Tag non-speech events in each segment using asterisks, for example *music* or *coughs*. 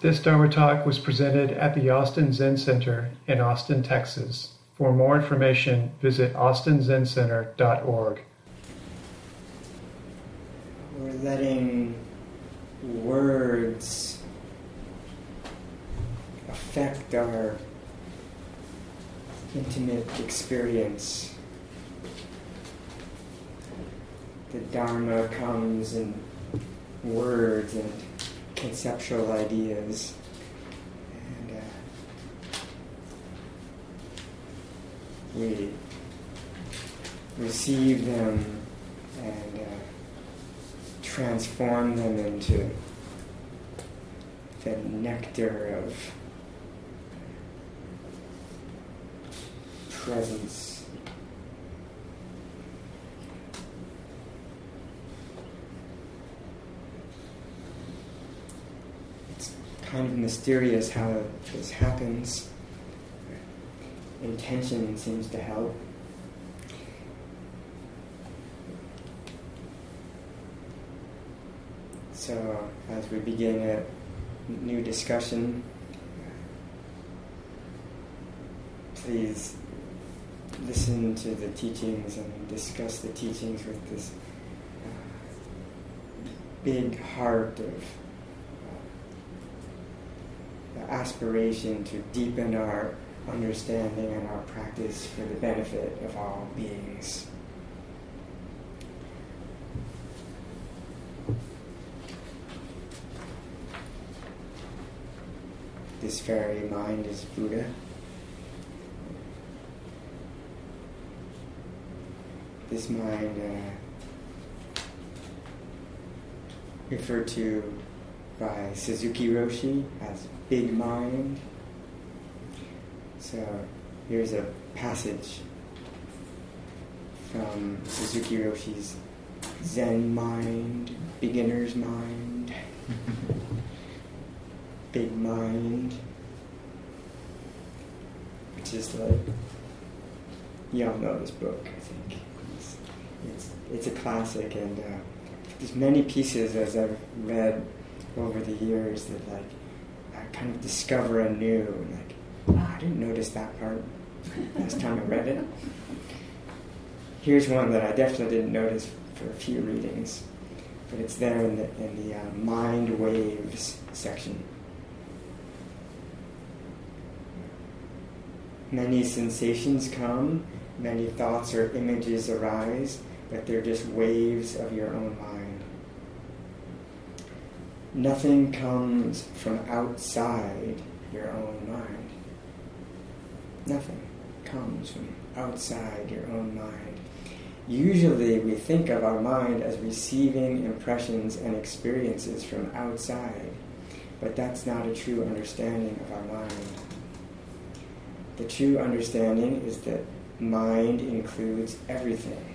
This Dharma talk was presented at the Austin Zen Center in Austin, Texas. For more information, visit austinzencenter.org. We're letting words affect our intimate experience. The Dharma comes in words and conceptual ideas. And uh, we receive them and uh, transform them into the nectar of presence. It's kind of mysterious how this happens. Intention seems to help. So, as we begin a new discussion, please listen to the teachings and discuss the teachings with this uh, big heart of aspiration to deepen our understanding and our practice for the benefit of all beings. This very mind is Buddha. this mind uh, referred to by Suzuki Roshi as big mind. So here's a passage from Suzuki Roshi's Zen mind, beginner's mind, *laughs* big mind, which is like, you all know this book, I think. It's it's a classic, and uh, there's many pieces as I've read over the years that like I kind of discover anew, and like oh, I didn't notice that part last time I read it. Here's one that I definitely didn't notice for a few readings, but it's there in the in the uh, mind waves section. Many sensations come, many thoughts or images arise, but they're just waves of your own mind. Nothing comes from outside your own mind. Nothing comes from outside your own mind. Usually we think of our mind as receiving impressions and experiences from outside, but that's not a true understanding of our mind. The true understanding is that mind includes everything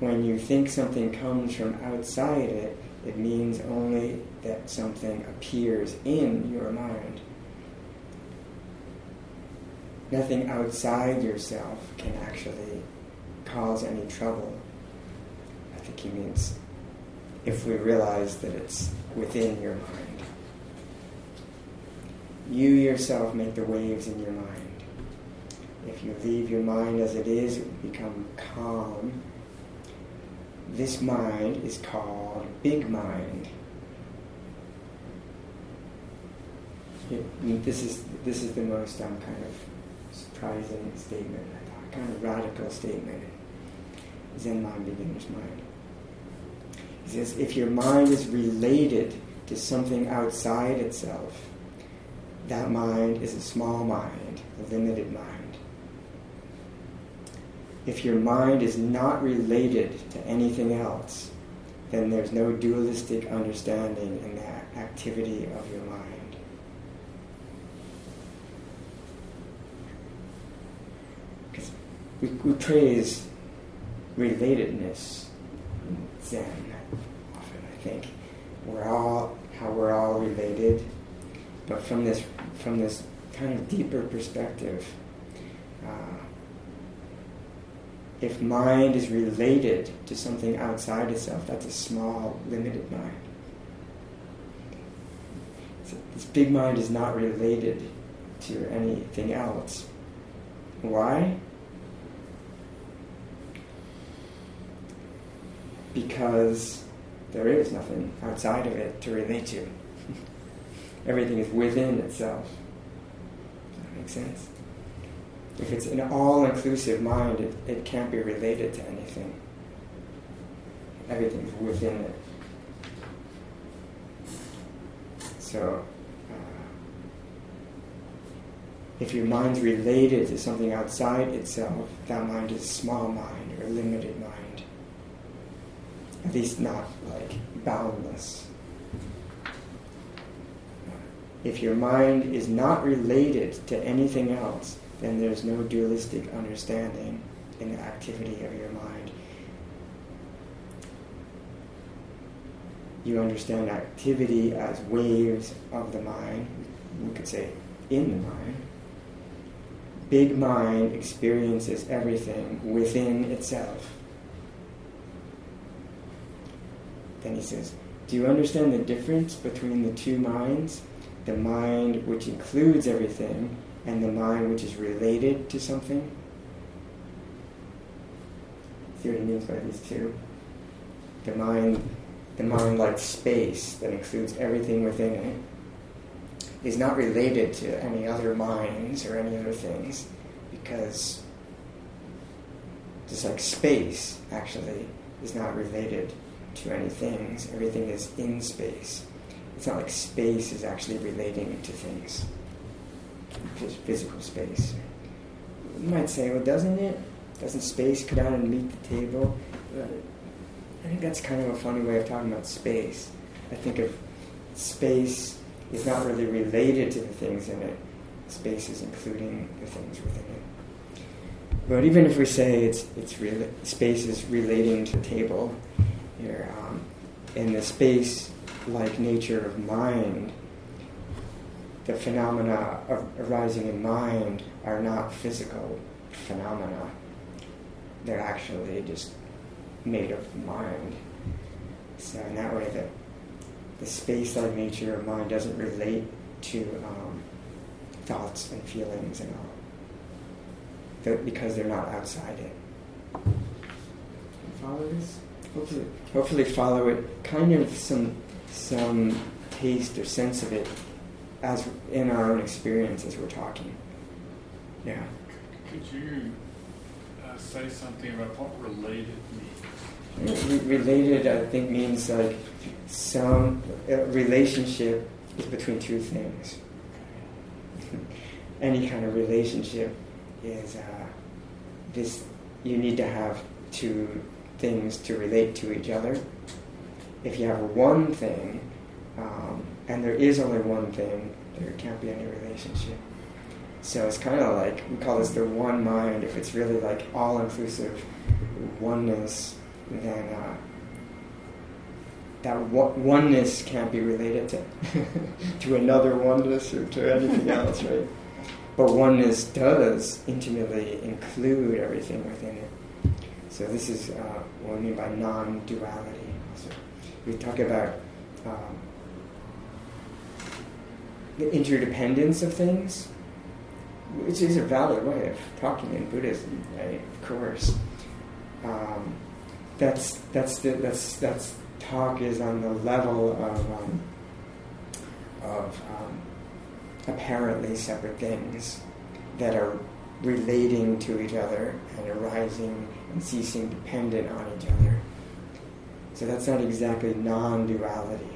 when you think something comes from outside it, it means only that something appears in your mind. Nothing outside yourself can actually cause any trouble. I think he means if we realize that it's within your mind. You yourself make the waves in your mind. If you leave your mind as it is, it will become calm this mind is called big mind. It, this is this is the most um, kind of surprising statement, kind of radical statement. Zen mind, beginner's mind. He says, if your mind is related to something outside itself, that mind is a small mind, a limited mind if your mind is not related to anything else, then there's no dualistic understanding in the activity of your mind. Because we, we praise relatedness in Zen often, I think. We're all how we're all related, but from this from this kind of deeper perspective. Uh, if mind is related to something outside itself, that's a small, limited mind. So this big mind is not related to anything else. Why? Because there is nothing outside of it to relate to. *laughs* Everything is within itself. Does that make sense? If it's an all inclusive mind, it, it can't be related to anything. Everything's within it. So, uh, if your mind's related to something outside itself, that mind is a small mind or a limited mind. At least not like boundless. If your mind is not related to anything else, then there's no dualistic understanding in the activity of your mind. You understand activity as waves of the mind, we could say in the mind. Big mind experiences everything within itself. Then he says, Do you understand the difference between the two minds? The mind which includes everything and the mind which is related to something? See what he means by these two? The mind, the mind like space that includes everything within it, is not related to any other minds or any other things because just like space actually is not related to any things. Everything is in space. It's not like space is actually relating to things physical space. You might say, well, doesn't it? Doesn't space come down and meet the table? I think that's kind of a funny way of talking about space. I think of space is not really related to the things in it. Space is including the things within it. But even if we say it's it's rela- space is relating to the table, here, um, in the space-like nature of mind, the phenomena arising in mind are not physical phenomena. They're actually just made of mind. So in that way, the, the space-like nature of mind doesn't relate to um, thoughts and feelings and all, they're, because they're not outside it. Follow this? Hopefully, hopefully follow it. Kind of some some taste or sense of it as in our own experience as we're talking. Yeah. Could you uh, say something about what related means? related, I think, means like some uh, relationship is between two things. *laughs* Any kind of relationship is uh, this. You need to have two things to relate to each other. If you have one thing, um, and there is only one thing, there can't be any relationship. So it's kind of like we call this the one mind. If it's really like all inclusive oneness, then uh, that oneness can't be related to *laughs* to another oneness or to anything *laughs* else, right? But oneness does intimately include everything within it. So this is uh, what we mean by non-duality. So we talk about um, the interdependence of things, which is a valid way of talking in Buddhism, right? Of course. Um, that's that's the, that's that's talk is on the level of um, of um, apparently separate things that are relating to each other and arising and ceasing dependent on each other. So that's not exactly non-duality.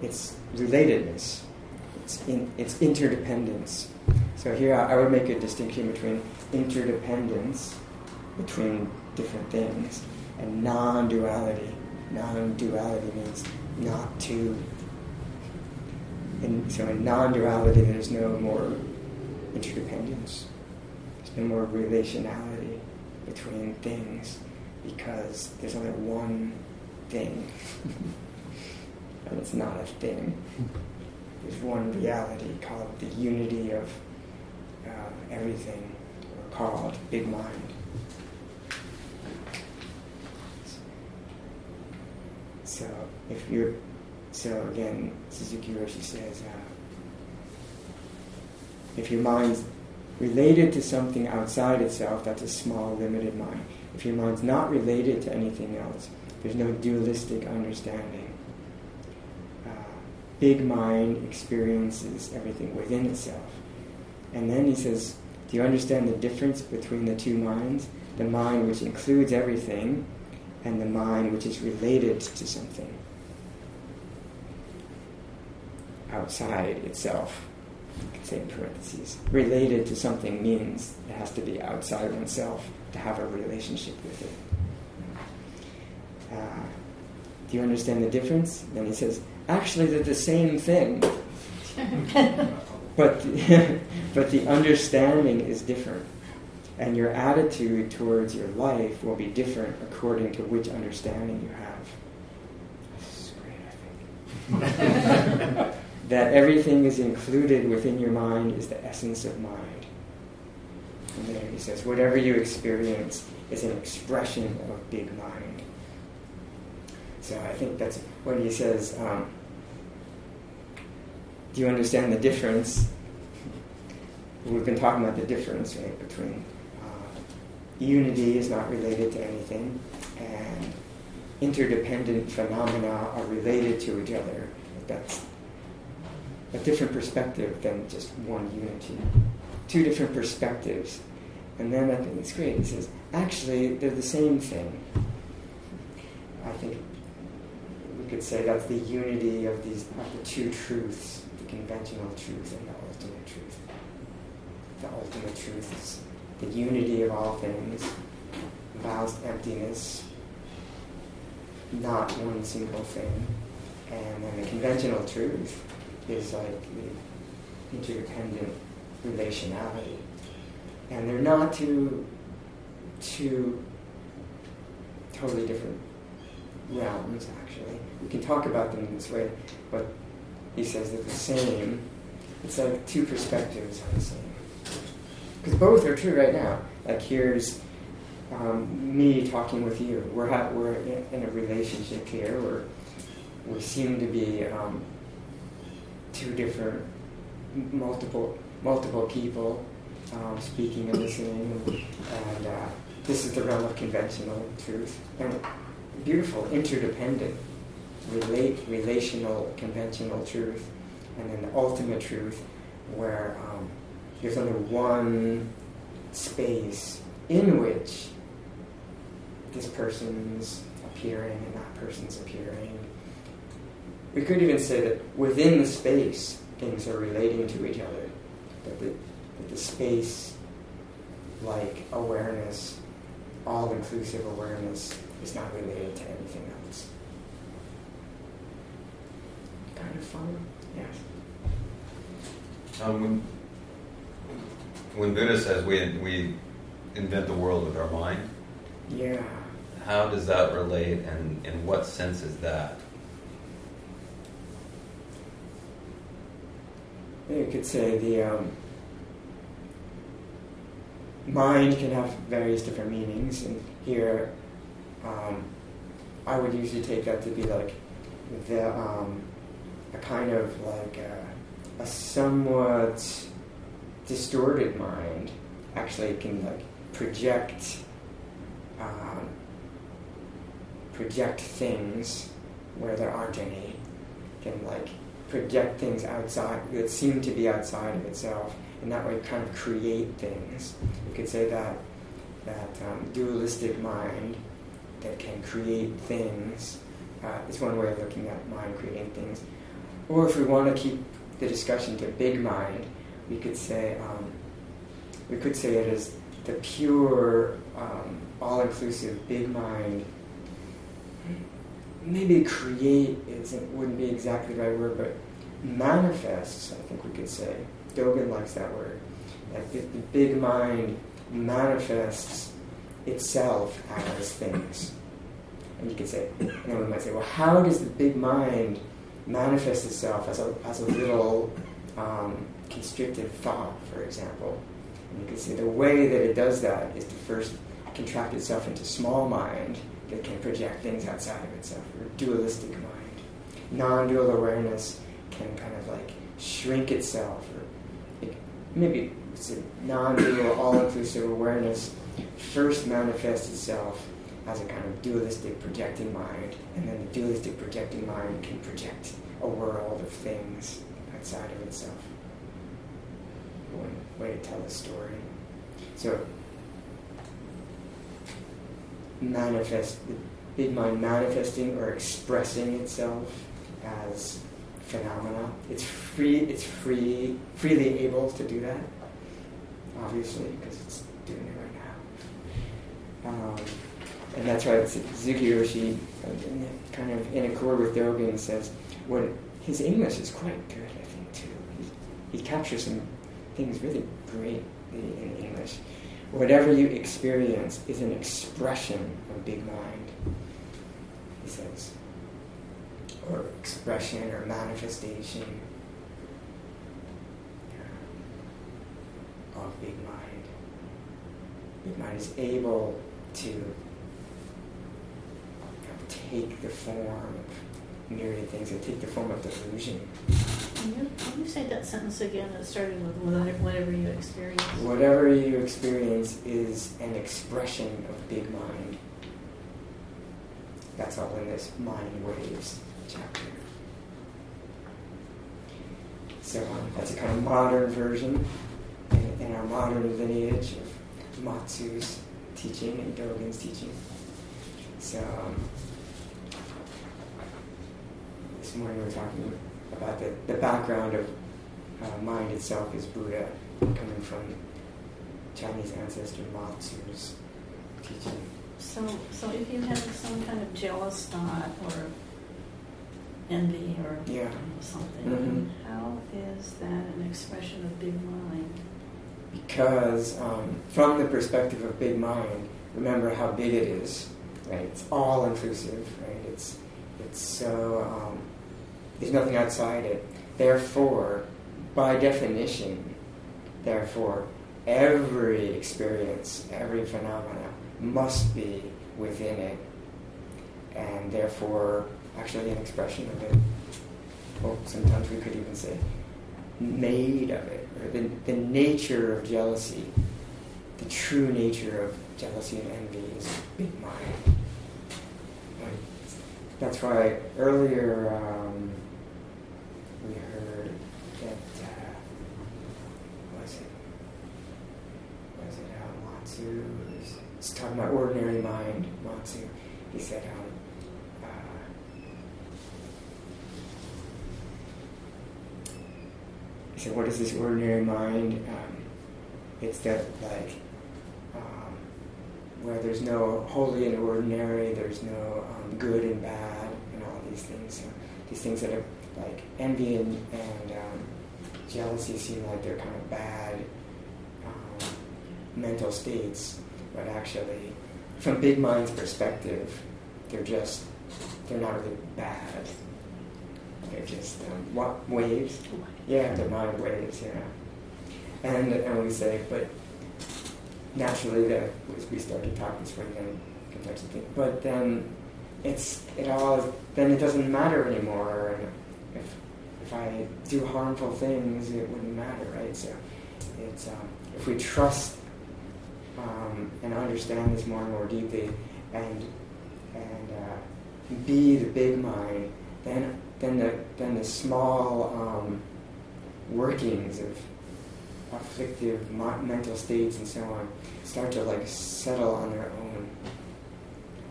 It's relatedness it's, in, it's interdependence. So here I, I would make a distinction between interdependence between different things and non-duality. Non-duality means not two. So in non-duality, there's no more interdependence. There's no more relationality between things because there's only one thing. *laughs* and it's not a thing one reality called the unity of uh, everything, or called Big Mind. So if you're so again, Suzuki Roshi says, uh, if your mind's related to something outside itself, that's a small, limited mind. If your mind's not related to anything else, there's no dualistic understanding. Big mind experiences everything within itself. And then he says, Do you understand the difference between the two minds? The mind which includes everything, and the mind which is related to something outside itself. You could say in parentheses. Related to something means it has to be outside oneself to have a relationship with it. Uh, do you understand the difference? Then he says, actually, they're the same thing. *laughs* but, *laughs* but the understanding is different. And your attitude towards your life will be different according to which understanding you have. This is great, I think. *laughs* that everything is included within your mind is the essence of mind. And then he says, whatever you experience is an expression of big mind. So I think that's when he says, um, do you understand the difference? We've been talking about the difference, right, between uh, unity is not related to anything, and interdependent phenomena are related to each other. That's a different perspective than just one unity. Two different perspectives. And then I think it's great. He says, actually, they're the same thing. I think could say that's the unity of these of the two truths, the conventional truth and the ultimate truth. The ultimate truth is the unity of all things, vast emptiness, not one single thing. And then the conventional truth is like the interdependent relationality. And they're not two, two totally different realms, actually. We can talk about them in this way, but he says they're the same. It's like two perspectives on the same. Because both are true right now. Like here's um, me talking with you. We're, ha- we're in a relationship here. We're, we seem to be um, two different, multiple, multiple people um, speaking and listening, and, uh, this is the realm of conventional truth and beautiful, interdependent, relate, relational, conventional truth, and then the ultimate truth, where um, there's only one space in which this person's appearing and that person's appearing we could even say that within the space, things are relating to each other. That the, that the space, like awareness, all inclusive awareness, is not related to anything else. Kind of fun? Yes. Um, when, when Buddha says we, we invent the world with our mind, yeah. how does that relate and in what sense is that? you could say the um, mind can have various different meanings, and here um, I would usually take that to be like the um, a kind of like a, a, somewhat distorted mind actually can like project um, project things where there aren't any can like project things outside that seem to be outside of itself, and that way kind of create things. You could say that that um, dualistic mind that can create things uh, is one way of looking at mind creating things. Or if we want to keep the discussion to big mind, we could say um, we could say it is the pure, um, all-inclusive big mind maybe create isn't wouldn't be exactly the right word, but manifests, I think we could say. Dogen likes that word. Like the, the big mind manifests itself as things. And you could say, and then we might say, well, how does the big mind manifest itself as a, as a little um, constricted thought, for example? And you could say the way that it does that is to first contract itself into small mind that can project things outside of itself, or dualistic mind. non-dual awareness can kind of like shrink itself, or it, maybe it's a non-dual, all-inclusive awareness first manifests itself as a kind of dualistic projecting mind, and then the dualistic projecting mind can project a world of things outside of itself. One way to tell the story. So, manifest the big mind manifesting or expressing itself as phenomena. It's free. It's free, freely able to do that. Obviously, because it's doing it right now. Um, and that's why Suzuki Roshi, kind of in accord with Dogen, says what his English is quite good. I think too. He, he captures some things really great in English. Whatever you experience is an expression of big mind. He says, or expression or manifestation of big mind. Big mind is able to take the form of myriad things and take the form of delusion. Can you, can you say that sentence again that started with whatever you experience? Whatever you experience is an expression of big mind. That's all in this Mind Waves chapter. So um, that's a kind of modern version in, in our modern lineage of Matsu's teaching and Dogen's teaching. So um, this morning we were talking about the, the background of uh, mind itself is Buddha, coming from Chinese ancestor Matsu's teaching. So, so if you have some kind of jealous thought or envy or yeah. something, mm-hmm. how is that an expression of big mind? Because um, from the perspective of big mind, remember how big it is, right? It's all inclusive, right? It's it's so um, there's nothing outside it. Therefore, by definition, therefore, every experience, every phenomena must be within it, and therefore, actually, an expression of it. Well, sometimes we could even say, made of it, or the, the nature of jealousy, the true nature of jealousy and envy is big mind. That's why earlier. Um, we heard that uh, was it was it uh, Matsu was talking about ordinary mind. Matsu, he said, um, uh, said, what is this ordinary mind? Um, it's that like um, where there's no holy and ordinary, there's no um, good and bad, and all these things. So these things that are like envy and, and um, jealousy seem like they're kind of bad um, mental states, but actually, from big mind's perspective, they're just they're not really bad. Just um, what waves? Yeah, they're mind waves. Yeah, and and we say, but naturally, that we started talking spring then context but then it's it all then it doesn't matter anymore. And, if if I do harmful things, it wouldn't matter, right? So it's um, if we trust um, and understand this more and more deeply, and and uh, be the big mind, then then the then the small um, workings of afflictive mental states and so on start to like settle on their own.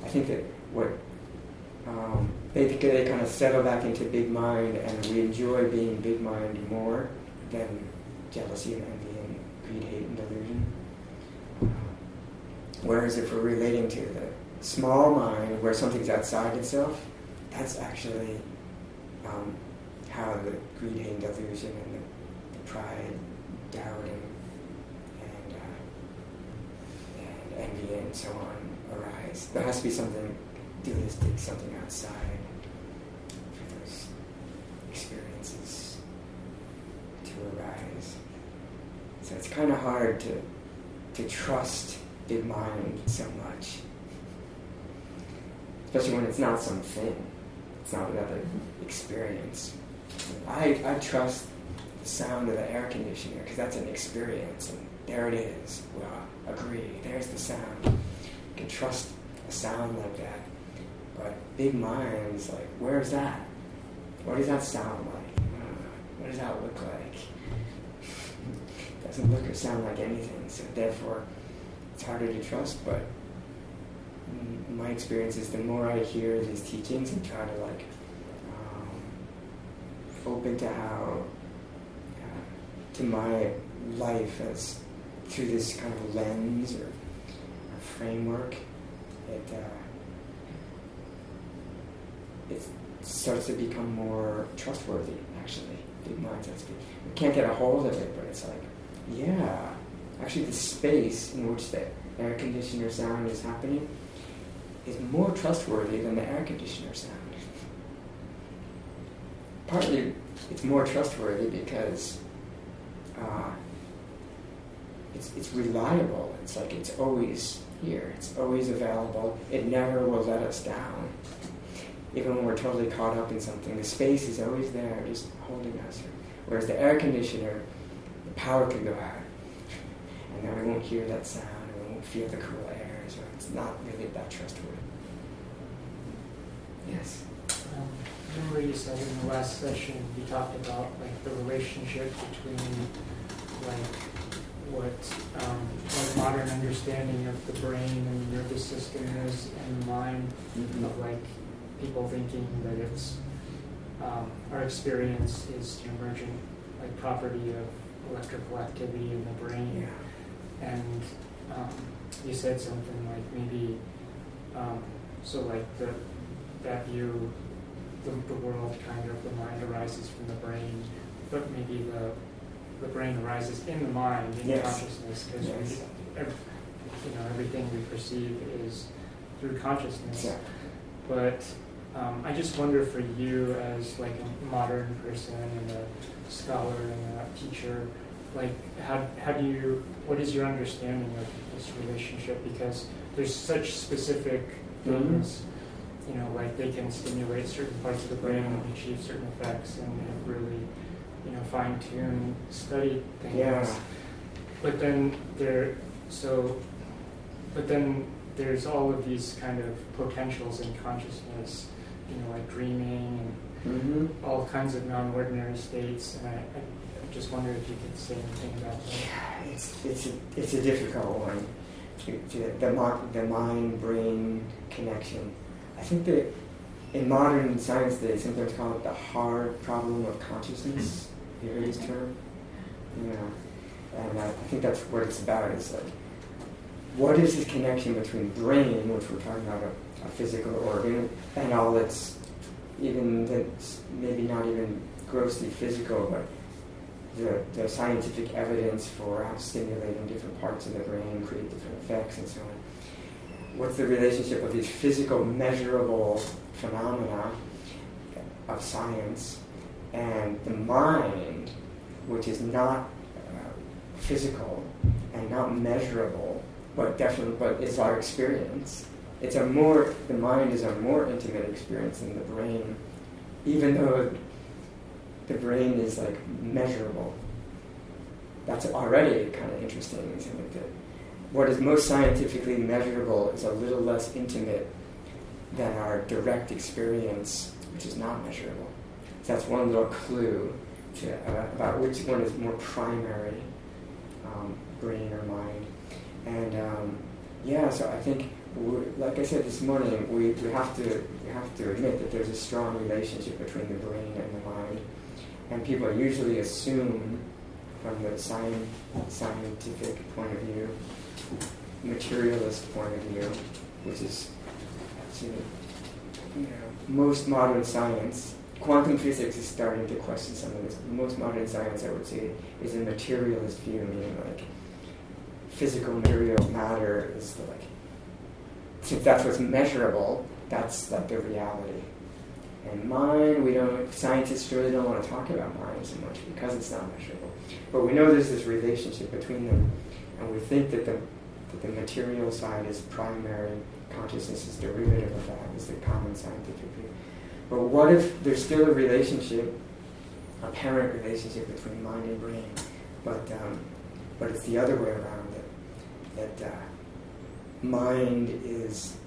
I think that what um, they, they kind of settle back into big mind and we enjoy being big mind more than jealousy and envy and greed, hate, and delusion. Whereas if we're relating to the small mind where something's outside itself, that's actually um, how the greed, and delusion and the, the pride, doubting, and, uh, and envy and so on arise. There has to be something dualistic, something outside for those experiences to arise. So it's kind of hard to, to trust the mind so much, especially when it's not something. It's not another experience. I, I trust the sound of the air conditioner because that's an experience, and there it is. Well, agree. There's the sound. You can trust a sound like that. But big minds, like, where's that? What does that sound like? Uh, what does that look like? *laughs* Doesn't look or sound like anything. So therefore, it's harder to trust. But my experience is the more I hear these teachings and try to like open to how uh, to my life as through this kind of lens or, or framework, it uh, it starts to become more trustworthy. Actually, big minds. We can't get a hold of it, but it's like, yeah, actually, the space in which the air conditioner sound is happening is more trustworthy than the air conditioner sound. Partly, it's more trustworthy because uh, it's, it's reliable. It's like it's always here. It's always available. It never will let us down. Even when we're totally caught up in something, the space is always there, just holding us. Whereas the air conditioner, the power could go out, and then we won't hear that sound, and we won't feel the cool air. So it's not really that trustworthy. Yes. Remember you said in the last session you talked about like the relationship between like what um, what modern understanding of the brain and the nervous system is and the mind mm-hmm. of like people thinking that it's um, our experience is the emergent like property of electrical activity in the brain yeah. and um, you said something like maybe um, so like the that view the, the world kind of the mind arises from the brain but maybe the the brain arises in the mind in yes. consciousness because yes. you know everything we perceive is through consciousness yeah. but um, I just wonder for you as like a modern person and a scholar and a teacher, like how, how do you, what is your understanding of this relationship? Because there's such specific things, mm-hmm. You know, like they can stimulate certain parts of the brain and achieve certain effects and really, you know, fine tune, study things. Yeah. But then there, so, but then there's all of these kind of potentials in consciousness you know, like dreaming and mm-hmm. all kinds of non-ordinary states. And I, I, just wonder if you could say anything about that. Yeah, it's it's a, it's a difficult one. The, the, the mind-brain connection. I think that in modern science they sometimes call it the hard problem of consciousness. You heard this term? Yeah. And I, I think that's what it's about. Is like, what is this connection between brain, which we're talking about uh, a physical organ, and all its even that's maybe not even grossly physical, but the, the scientific evidence for how stimulating different parts of the brain create different effects and so on. What's the relationship of these physical, measurable phenomena of science and the mind, which is not uh, physical and not measurable, but definitely, but is our experience it's a more the mind is a more intimate experience than the brain, even though the brain is like measurable. That's already kind of interesting, isn't it? What is most scientifically measurable is a little less intimate than our direct experience, which is not measurable. So that's one little clue to, uh, about which one is more primary, um, brain or mind. And um, yeah, so I think like I said this morning, we, we have to we have to admit that there's a strong relationship between the brain and the mind, and people usually assume, from the scientific point of view, materialist point of view, which is you know, most modern science. Quantum physics is starting to question some of this. Most modern science, I would say, is a materialist view, meaning like physical material matter is like since that's what's measurable, that's like the reality. And mind, we don't, scientists really don't want to talk about mind so much because it's not measurable. But we know there's this relationship between them, and we think that the, the material side is primary, consciousness is derivative of that, is the common scientific view. But what if there's still a relationship, a parent relationship between mind and brain, but um, but it's the other way around that that uh, mind is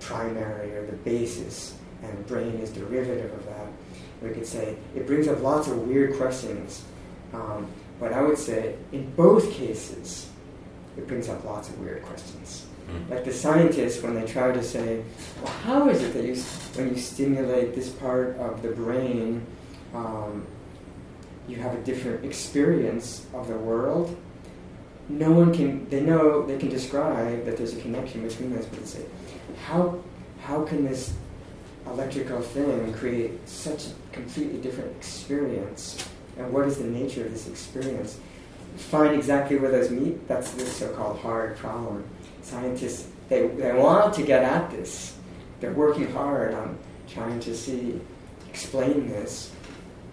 primary or the basis, and brain is derivative of that. We could say it brings up lots of weird questions, um, but I would say in both cases, it brings up lots of weird questions. Mm. Like the scientists, when they try to say, well, how is it that you, when you stimulate this part of the brain, um, you have a different experience of the world? No one can, they know, they can describe that there's a connection between those, but they say, how, how can this electrical thing create such a completely different experience? And what is the nature of this experience? Find exactly where those meet, that's the so-called hard problem scientists, they, they want to get at this. They're working hard on trying to see, explain this.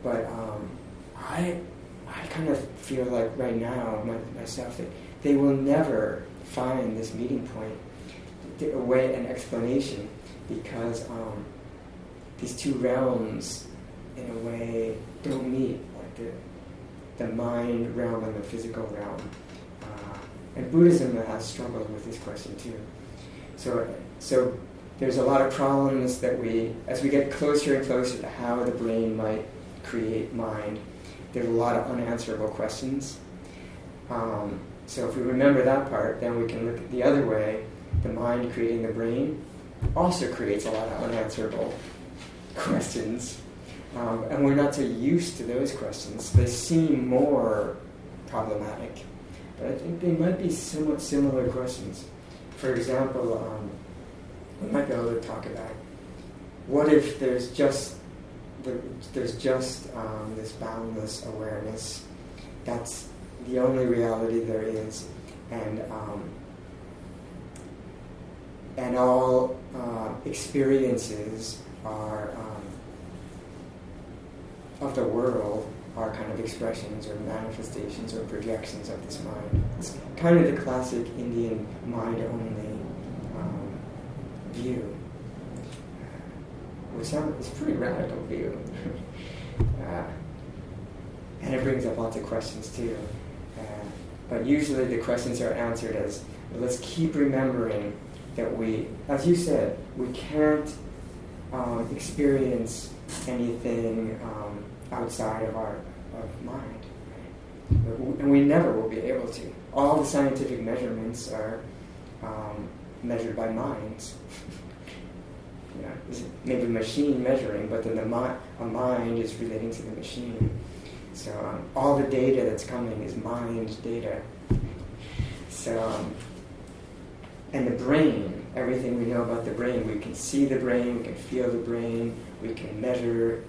But um, I, I kind of feel like right now, my, myself, that they will never find this meeting point, a way, an explanation, because um, these two realms, in a way, don't meet, like the mind realm and the physical realm. And Buddhism has struggled with this question too. So, so there's a lot of problems that we, as we get closer and closer to how the brain might create mind, there's a lot of unanswerable questions. Um, so if we remember that part, then we can look at the other way. The mind creating the brain also creates a lot of unanswerable *laughs* questions. Um, and we're not so used to those questions. They seem more problematic. But I think they might be somewhat similar questions. For example, um, we might be able to talk about what if there's just the, there's just um, this boundless awareness. That's the only reality there is, and um, and all uh, experiences are um, of the world are kind of expressions or manifestations or projections of this mind. It's kind of the classic Indian mind only um, view. Which it's a pretty radical view. *laughs* uh, and it brings up lots of questions too. Uh, but usually the questions are answered as let's keep remembering that we, as you said, we can't um, experience anything um, outside of our of mind. And we never will be able to. All the scientific measurements are um, measured by minds. *laughs* maybe machine measuring, but then the mi- a mind is relating to the machine. So um, all the data that's coming is mind data. So, um, and the brain, everything we know about the brain, we can see the brain, we can feel the brain, we can measure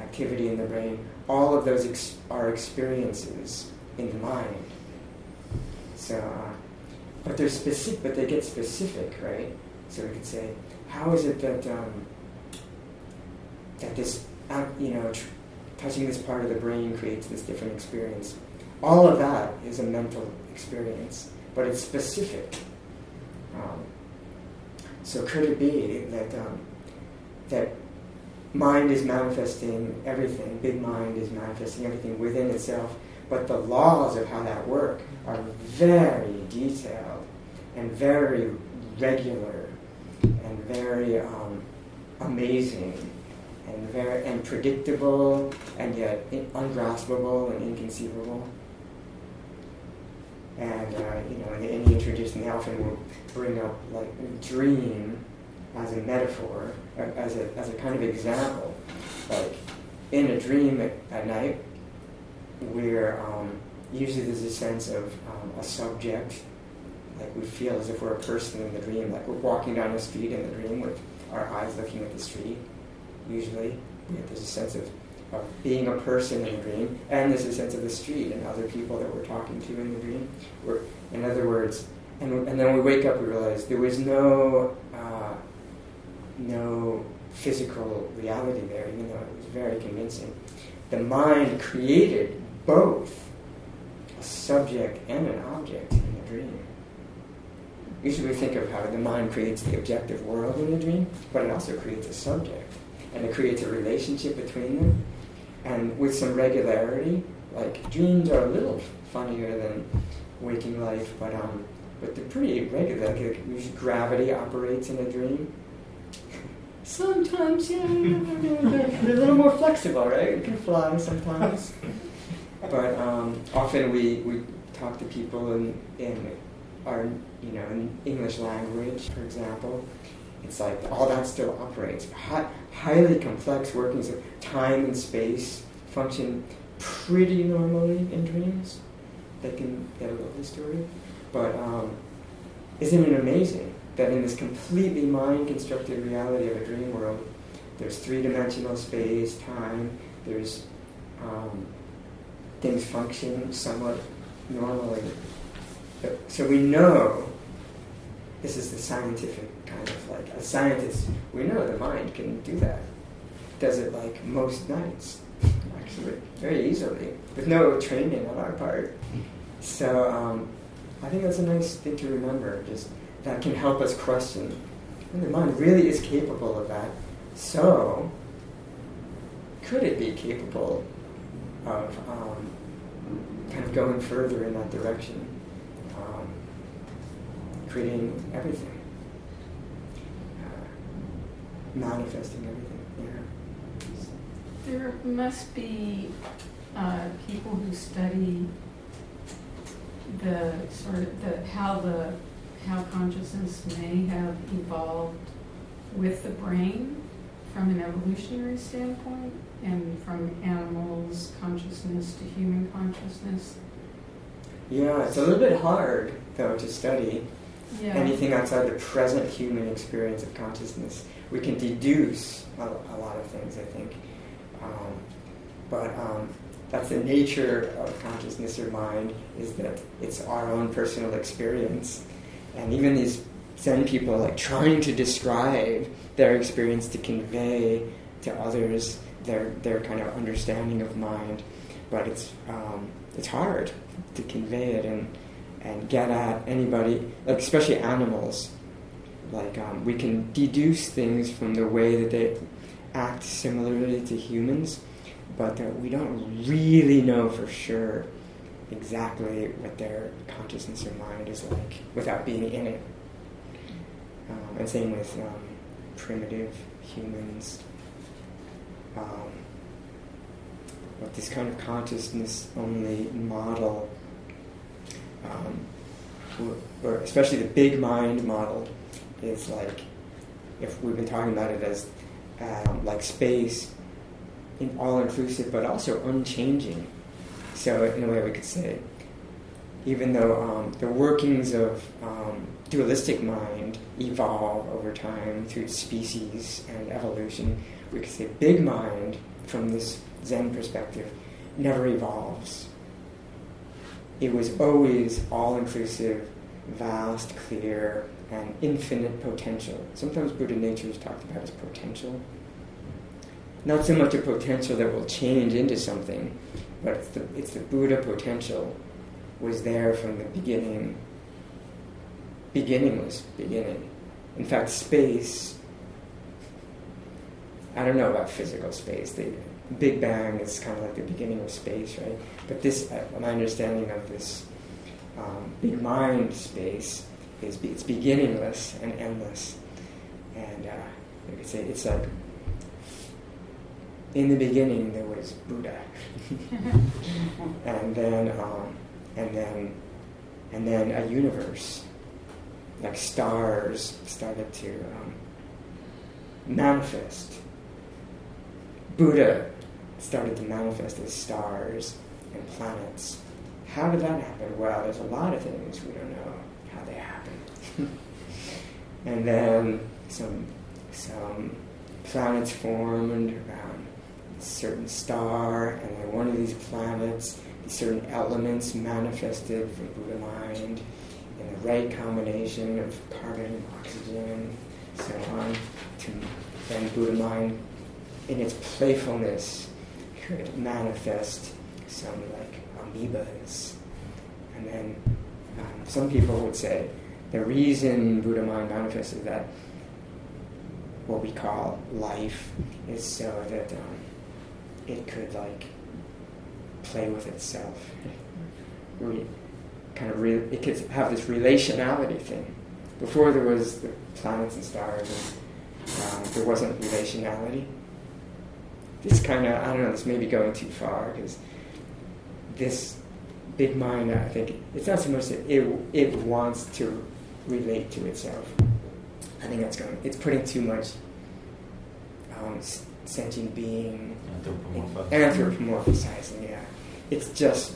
activity in the brain, all of those ex- are experiences in the mind. So, uh, but they're specific, but they get specific, right? So we could say, how is it that um, that this, uh, you know, tr- touching this part of the brain creates this different experience? All of that is a mental experience, but it's specific. Um, so could it be that um, that mind is manifesting everything, big mind is manifesting everything within itself, but the laws of how that work are very detailed and very regular and very um, amazing and very and predictable and yet ungraspable and inconceivable. And uh, you know, in the Indian tradition, they often will bring up like a dream as a metaphor, as a, as a kind of example. Like in a dream at, at night, where um, usually there's a sense of um, a subject, like we feel as if we're a person in the dream, like we're walking down the street in the dream with our eyes looking at the street, usually. There's a sense of, of being a person in the dream, and there's a sense of the street and other people that we're talking to in the dream. We're, in other words, and, and then we wake up, we realize there was no uh, no physical reality there, even though it was very convincing. The mind created both a subject and an object in the dream. Usually we think of how the mind creates the objective world in the dream, but it also creates a subject. and it creates a relationship between them. And with some regularity, like dreams are a little funnier than waking life, but um, but they're pretty regular. Like usually gravity operates in a dream. Sometimes, yeah, they're, *laughs* they're a little more flexible, right? You can fly sometimes. *laughs* But um, often we, we talk to people in, in our, you know, in English language, for example. It's like all that still operates. Hi, highly complex workings of time and space function pretty normally in dreams. They can get a little history. But um, isn't it amazing that in this completely mind constructed reality of a dream world, there's three dimensional space, time, there's um, things function somewhat normally. So we know this is the scientific kind of like a scientist. We know the mind can do that. Does it like most nights, actually, very easily, with no training on our part. So um, I think that's a nice thing to remember. Just that can help us question. And the mind really is capable of that. So, could it be capable of um, kind of going further in that direction, um, creating everything, uh, manifesting everything? Yeah. There must be uh, people who study the sort of the how the how consciousness may have evolved with the brain from an evolutionary standpoint and from animals' consciousness to human consciousness. Yeah, it's a little bit hard, though, to study yeah. anything outside the present human experience of consciousness. We can deduce a, a lot of things, I think. Um, but um, that's the nature of consciousness or mind, is that it's our own personal experience and even these Zen people like trying to describe their experience to convey to others their their kind of understanding of mind, but it's um, it's hard to convey it and and get at anybody, like especially animals. Like um, we can deduce things from the way that they act similarly to humans, but uh, we don't really know for sure exactly what their consciousness or mind is like without being in it. Um, and same with um, primitive humans. Um, but this kind of consciousness only model, um, or, especially the big mind model, is like, if we've been talking about it as um, like space, in all inclusive, but also unchanging so, in a way, we could say, even though um, the workings of um, dualistic mind evolve over time through species and evolution, we could say big mind, from this Zen perspective, never evolves. It was always all inclusive, vast, clear, and infinite potential. Sometimes Buddha nature is talked about as potential. Not so much a potential that will change into something, but it's the, it's the Buddha potential was there from the beginning, beginningless beginning. In fact, space, I don't know about physical space. The Big Bang is kind of like the beginning of space, right? But this, uh, my understanding of this um, big mind space is it's beginningless and endless. And uh, you could say it's like in the beginning there was Buddha, *laughs* and then um, and then and then a universe, like stars, started to um, manifest. Buddha started to manifest as stars and planets. How did that happen? Well, there's a lot of things we don't know how they happen. *laughs* and then some some planets formed around certain star, and then one of these planets, certain elements manifested from Buddha mind, in the right combination of carbon and oxygen, so on, to then Buddha mind, in its playfulness, could manifest some like amoebas. And then um, some people would say the reason Buddha mind manifested that what we call life is so that um, it could like play with itself. Kind of re- it could have this relationality thing. Before there was the planets and stars, and uh, there wasn't relationality. This kind of I don't know. This may be going too far because this big mind, I think it's not so much that it it wants to relate to itself. I think that's going. It's putting too much um, sentient being Anthropomorphic. anthropomorphizing. Yeah, it's just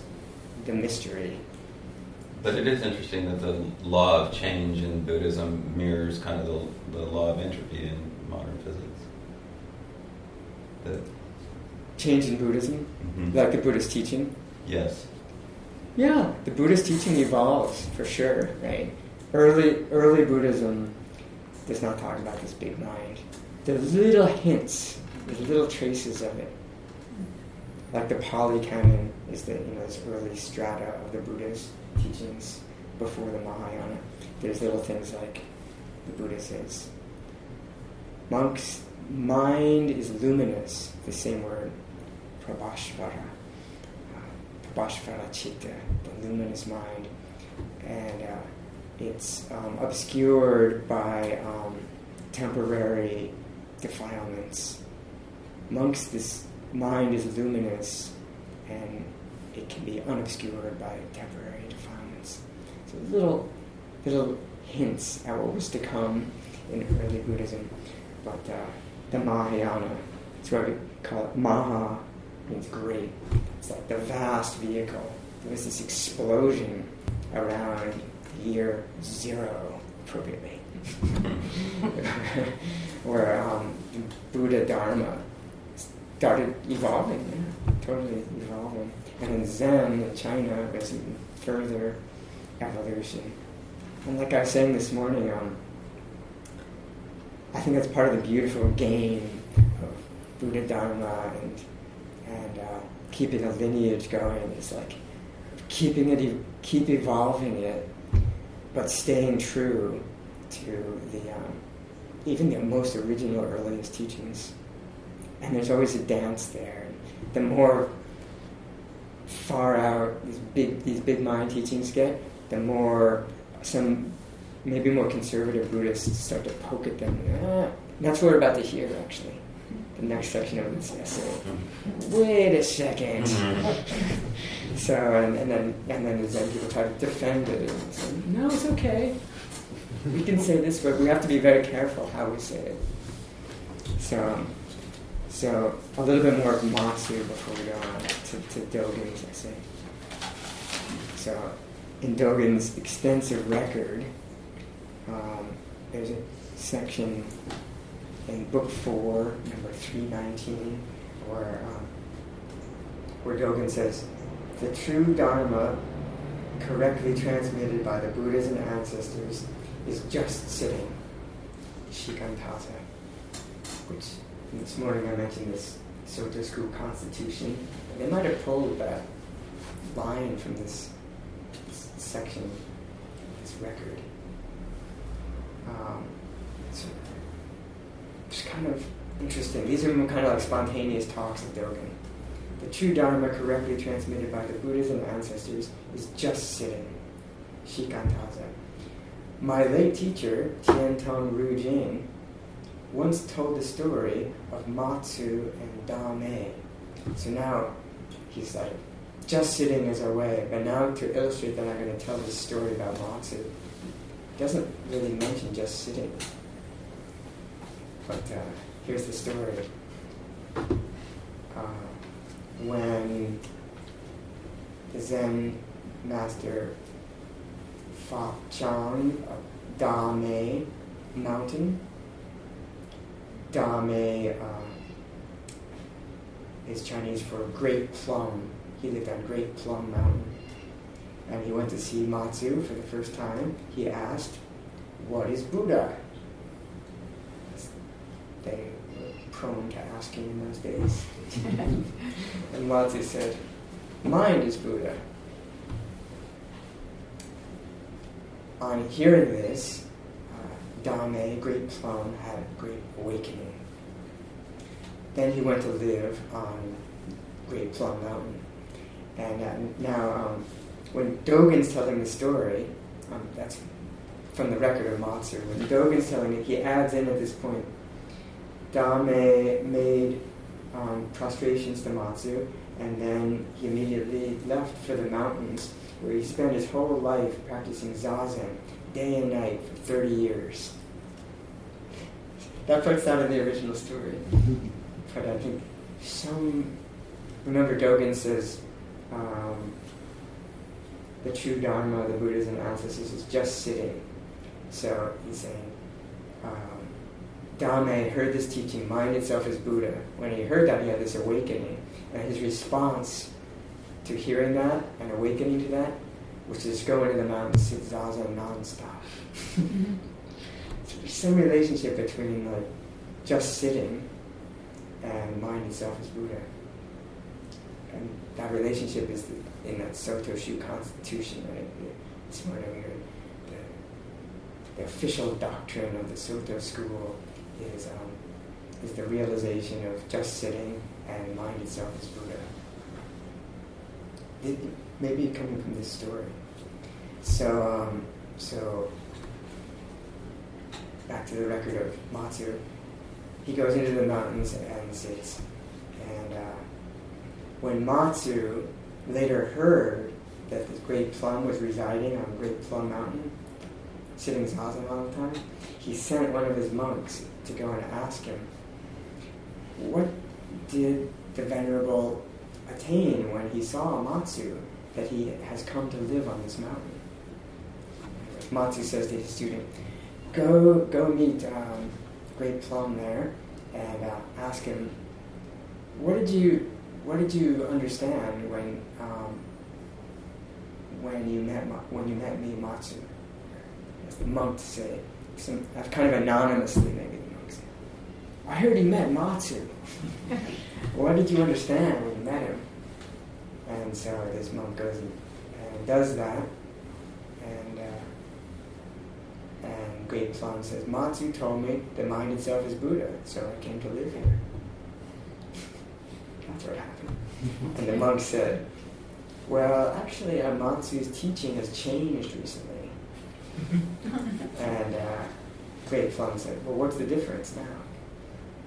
the mystery. But it is interesting that the law of change in Buddhism mirrors kind of the, the law of entropy in modern physics. That, Change in Buddhism, mhm. like the Buddhist teaching. yes. Yeah, the Buddhist teaching evolves for sure, right? Early early Buddhism does not talk about this big mind. There's little hints, there's little traces of it. Like the Pali Canon is the you know this early strata of the Buddha's teachings before the Mahayana. There's little things like the Buddha says, monks' mind is luminous, the same word, prabhashvara. Prabhashvara Chitta, the luminous mind, and uh, it's um, obscured by um, temporary defilements. Monks, this mind is luminous, and it can be unobscured by temporary defilements. So little, little hints at what was to come in early Buddhism, but uh, the Mahayana, it's what we call it. Maha means great. It's like the vast vehicle. There was this explosion around year zero, appropriately, *laughs* where um, Buddha Dharma started evolving, yeah, totally evolving. And then Zen in China was even further evolution. And like I was saying this morning, um, I think that's part of the beautiful game of Buddha Dharma and and uh, keeping a lineage going is like keeping it, keep evolving it, but staying true to the um, even the most original, earliest teachings. And there's always a dance there. The more far out these big these big mind teachings get, the more some maybe more conservative Buddhists start to poke at them. Ah, that's what we're about to hear, actually. The next section of this essay. Wait a second. so, and, and then and then the Zen people try to defend it. And say, no, it's okay. We can say this, but we have to be very careful how we say it. So, um, so a little bit more of Matsu before we go on to, to Dogen's essay. So, in Dogen's extensive record, um, there's a section in Book Four, number three nineteen, where um, where Dogen says, "The true Dharma, correctly transmitted by the Buddhas and ancestors, is just sitting, shikantaza." Which this morning I mentioned this Soto School Constitution, they might have pulled that line from this, this section, this record. Um, so it's kind of interesting. These are kind of like spontaneous talks of Dogen. The true Dharma, correctly transmitted by the Buddhas and ancestors, is just sitting, shikantaza. My late teacher, Tian Tong Ru Jing, once told the story of Matsu and Damei. So now he's like, just sitting is our way. But now to illustrate that, I'm going to tell this story about Matsu. Doesn't really mention just sitting. But uh, here's the story. Uh, when the Zen master Fa Chang of Damei Mountain, Damei uh, is Chinese for Great Plum. He lived on Great Plum Mountain. And he went to see Matsu for the first time. He asked, What is Buddha? They were prone to asking in those days. *laughs* and Matsu said, Mind is Buddha. On hearing this, Damei, Great Plum, had a great awakening. Then he went to live on Great Plum Mountain. And uh, now, um, when Dogen's telling the story, um, that's from the record of Matsu, when Dogen's telling it, he adds in at this point, Damei made um, prostrations to Matsu, and then he immediately left for the mountains, where he spent his whole life practicing zazen, day and night, for 30 years. That part's out of the original story. *laughs* But I think some. Remember, Dogen says um, the true Dharma, the Buddha's analysis is just sitting. So he's saying, um, Damei heard this teaching, mind itself is Buddha. When he heard that, he had this awakening. And his response to hearing that and awakening to that was is going go into the mountains, sit zazen nonstop. *laughs* so there's some relationship between like just sitting and mind itself is Buddha. And that relationship is the, in that Soto Shu constitution, right? This morning we heard the, the official doctrine of the Soto school is, um, is the realization of just sitting and mind itself is Buddha. It, maybe coming from this story. So, um, so back to the record of Matsu. He goes into the mountains and sits. And uh, when Matsu later heard that this Great Plum was residing on Great Plum Mountain, sitting zazen all the time, he sent one of his monks to go and ask him, what did the Venerable attain when he saw Matsu that he has come to live on this mountain? Matsu says to his student, go, go meet um, Great Plum there and uh, ask him, what did you, what did you understand when, um, when you met when you met me, Matsu? As the monk to say, some, kind of anonymously maybe the monk said, I heard he met Matsu. *laughs* what did you understand when you met him? And so this monk goes and does that, and uh, and Great Plum says, Matsu told me the mind itself is Buddha, so I came to live here. That's what happened. And the monk said, Well, actually, uh, Matsu's teaching has changed recently. *laughs* and uh, Great Plum said, Well, what's the difference now?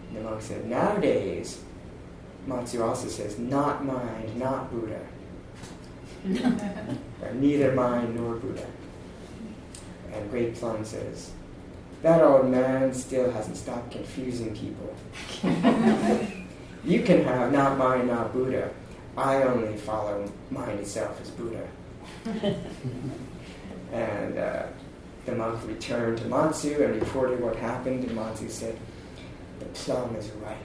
And the monk said, Nowadays, Matsu also says, Not mind, not Buddha. *laughs* neither mind nor Buddha. And Great Plum says, That old man still hasn't stopped confusing people. you can have not mind, not Buddha. I only follow mind itself as Buddha. and uh, the monk returned to Matsu and reported what happened, and Matsu said, The plum is ripe.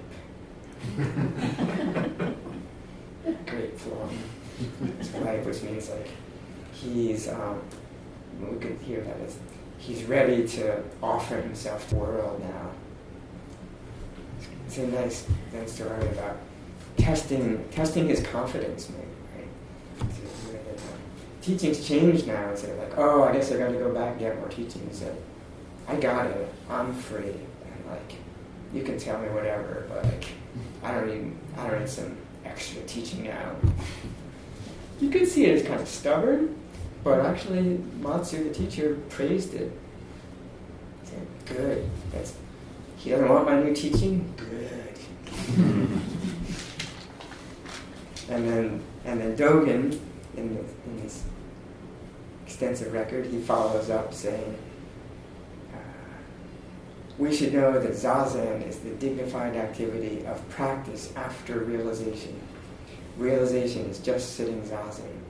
*laughs* Great plum. Ripe, which means like he's, um, we could hear that as he's ready to offer himself to the world now. It's a nice, nice story about testing, testing his confidence, maybe, right? Teaching's changed now instead of like, oh, I guess I got to go back and get more teaching. He said, I got it. I'm free, and like, you can tell me whatever, but like, I don't need, I don't need some extra teaching now. You could see it as kind of stubborn, but actually, Matsu, the teacher, praised it. He said, good. That's, he doesn't want my new teaching? Good. *laughs* and then, and then Dogen, in, the, in this extensive record, he follows up saying, uh, we should know that zazen is the dignified activity of practice after realization. Realization is just sitting zazen.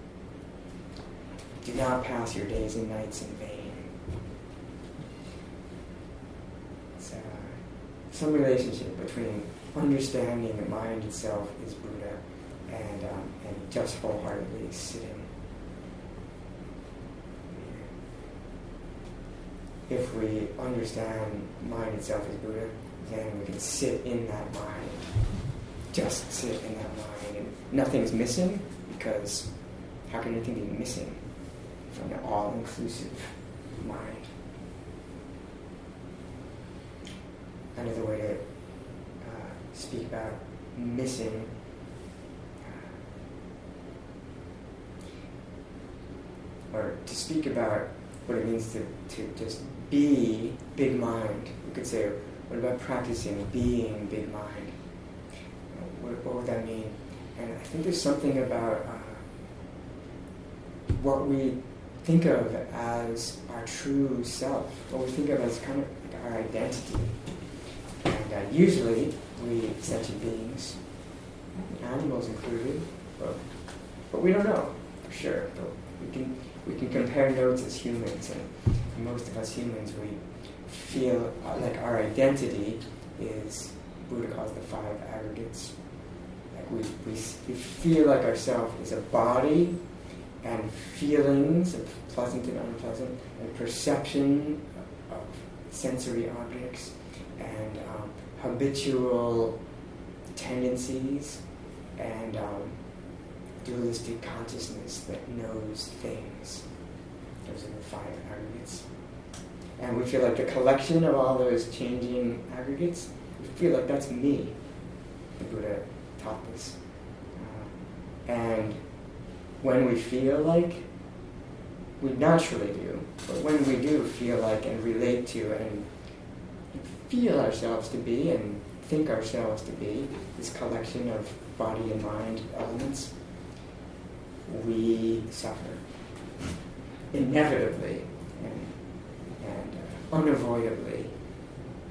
Do not pass your days and nights in vain. It's uh, some relationship between understanding the mind itself is Buddha and, um, and just wholeheartedly sitting. If we understand mind itself is Buddha, then we can sit in that mind. Just sit in that mind. And nothing's missing because how can anything be missing from the all inclusive mind? another way to uh, speak about missing. uh, Or to speak about what it means to, to just be big mind. We could say, what about practicing being big mind? What, what would that mean? And I think there's something about uh, what we think of as our true self, what we think of as kind of our identity. And uh, usually, we sentient beings, animals included, but, but we don't know for sure. But we can we can compare notes as humans, and most of us humans, we feel uh, like our identity is Buddha calls the five aggregates. Like we, we, we feel like ourselves is a body and feelings of pleasant and unpleasant, and perception of sensory objects, and um, habitual tendencies, and um, dualistic consciousness that knows things. Those are the five aggregates. And we feel like the collection of all those changing aggregates, we feel like that's me. The Buddha taught this. Uh, and when we feel like, we naturally do, but when we do feel like and relate to and feel ourselves to be and think ourselves to be this collection of body and mind elements, we suffer inevitably and, and uh, unavoidably.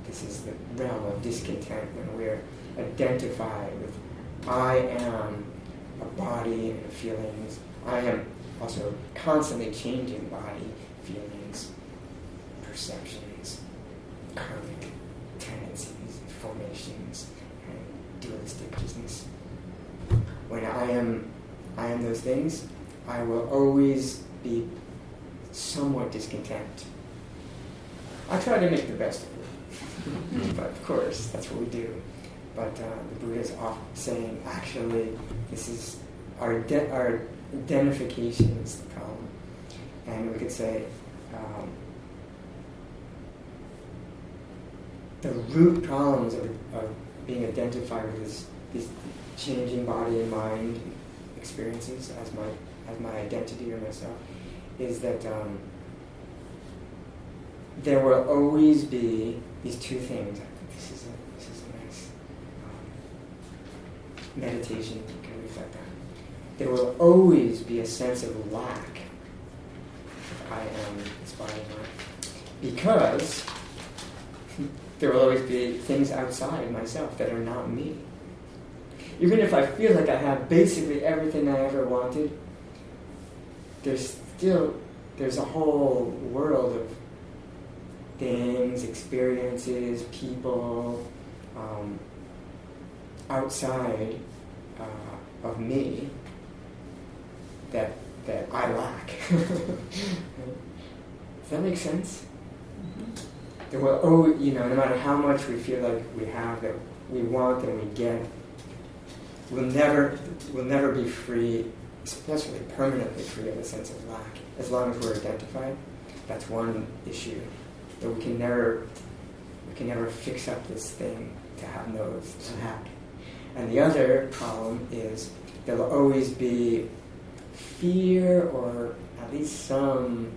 This is the realm of discontent when we're identified with I am body and feelings. I am also constantly changing body, feelings, perceptions, karmic tendencies, formations, and dualistic business. When I am I am those things, I will always be somewhat discontent. I try to make the best of it. *laughs* but of course, that's what we do. But uh, the Buddha is often saying, actually, this is our, de- our identification is the problem. And we could say, um, the root problems of, of being identified with this, these changing body and mind experiences as my as my identity or myself is that um, there will always be these two things this is a nice um, meditation can reflect on. There will always be a sense of lack if I am this body. Because there will always be things outside myself that are not me even if I feel like I have basically everything I ever wanted, there's still there's a whole world of things, experiences, people um, outside uh, of me that that I lack. *laughs* Does that make sense? There will, oh, you know, no matter how much we feel like we have that we want and we get, we'll never we'll never be free, especially permanently free of a sense of lack, as long as we're identified. That's one issue. That we can never we can never fix up this thing to have no lack. And the other problem is there will always be fear or at least some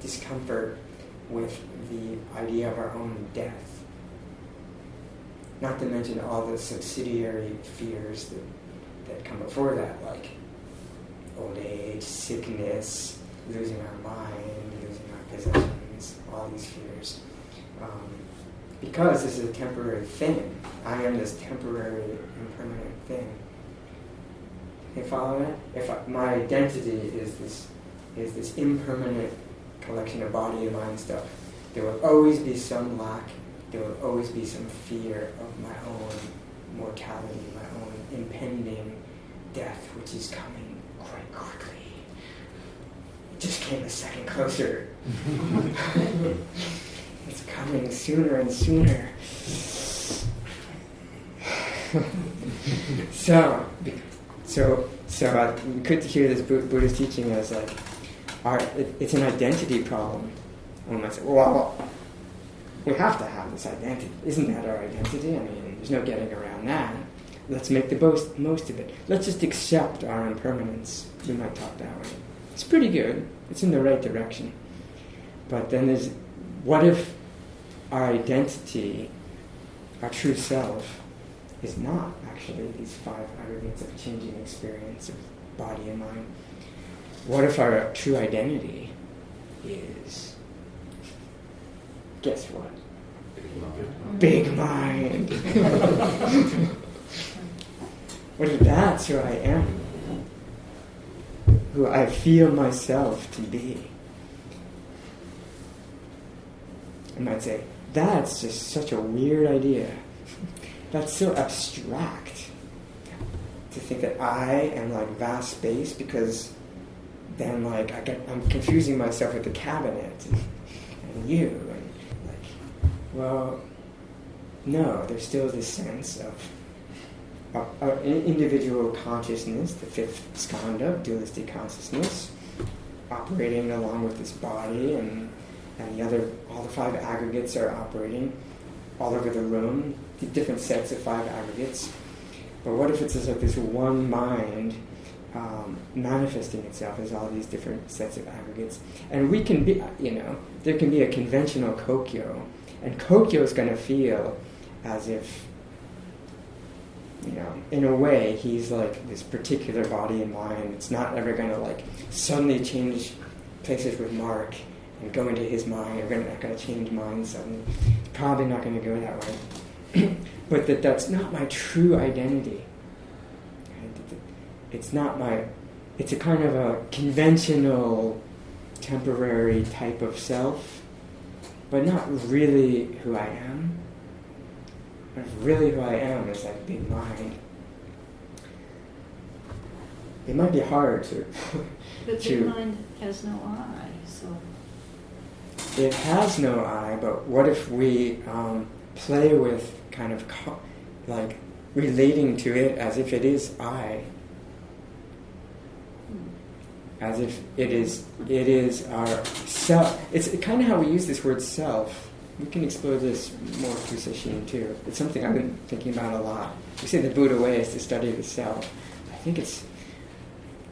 discomfort with the idea of our own death. Not to mention all the subsidiary fears that, that come before that, like old age, sickness, losing our mind, losing our possessions, all these fears. Um, because this is a temporary thing. I am this temporary, impermanent thing. You follow that? If I, my identity is this is this impermanent collection of body and mind stuff, there will always be some lack there will always be some fear of my own mortality, my own impending death, which is coming quite quickly. It just came a second closer. *laughs* *laughs* it's coming sooner and sooner. so, so, so uh, we could hear this Buddhist teaching as like, our, it, it's an identity problem. And I say, well, we have to have this identity. Isn't that our identity? I mean, there's no getting around that. Let's make the most, most of it. Let's just accept our impermanence. We might talk that way. It's pretty good. It's in the right direction. But then there's, what if our identity, our true self, is not actually these five aggregates of changing experience of body and mind? What if our true identity is, guess what? Big mind. *laughs* what if that's who I am? Who I feel myself to be? I might say, that's just such a weird idea. That's so abstract. To think that I am like vast space because then like I I'm confusing myself with the cabinet and, and you and like well no there's still this sense of uh, individual consciousness the fifth skandha dualistic consciousness operating along with this body and and the other all the five aggregates are operating all over the room the different sets of five aggregates but what if it's just like this one mind um, manifesting itself as all these different sets of aggregates. And we can be, you know, there can be a conventional Kokyo, and Kokyo is going to feel as if, you know, in a way, he's like this particular body and mind. It's not ever going to like suddenly change places with Mark and go into his mind. We're not going to change minds suddenly. It's probably not going to go that way. *clears throat* but that that's not my true identity it's not my, it's a kind of a conventional, temporary type of self, but not really who I am. But really who I am is that big mind. It might be hard to. *laughs* But big mind has no I, so. It has no I, but what if we um, play with kind of co- like relating to it as if it is I? as if it is it is our self. It's kind of how we use this word self. We can explore this more through Sesshin too. It's something I've been thinking about a lot. We say the Buddha way is to study the self. I think it's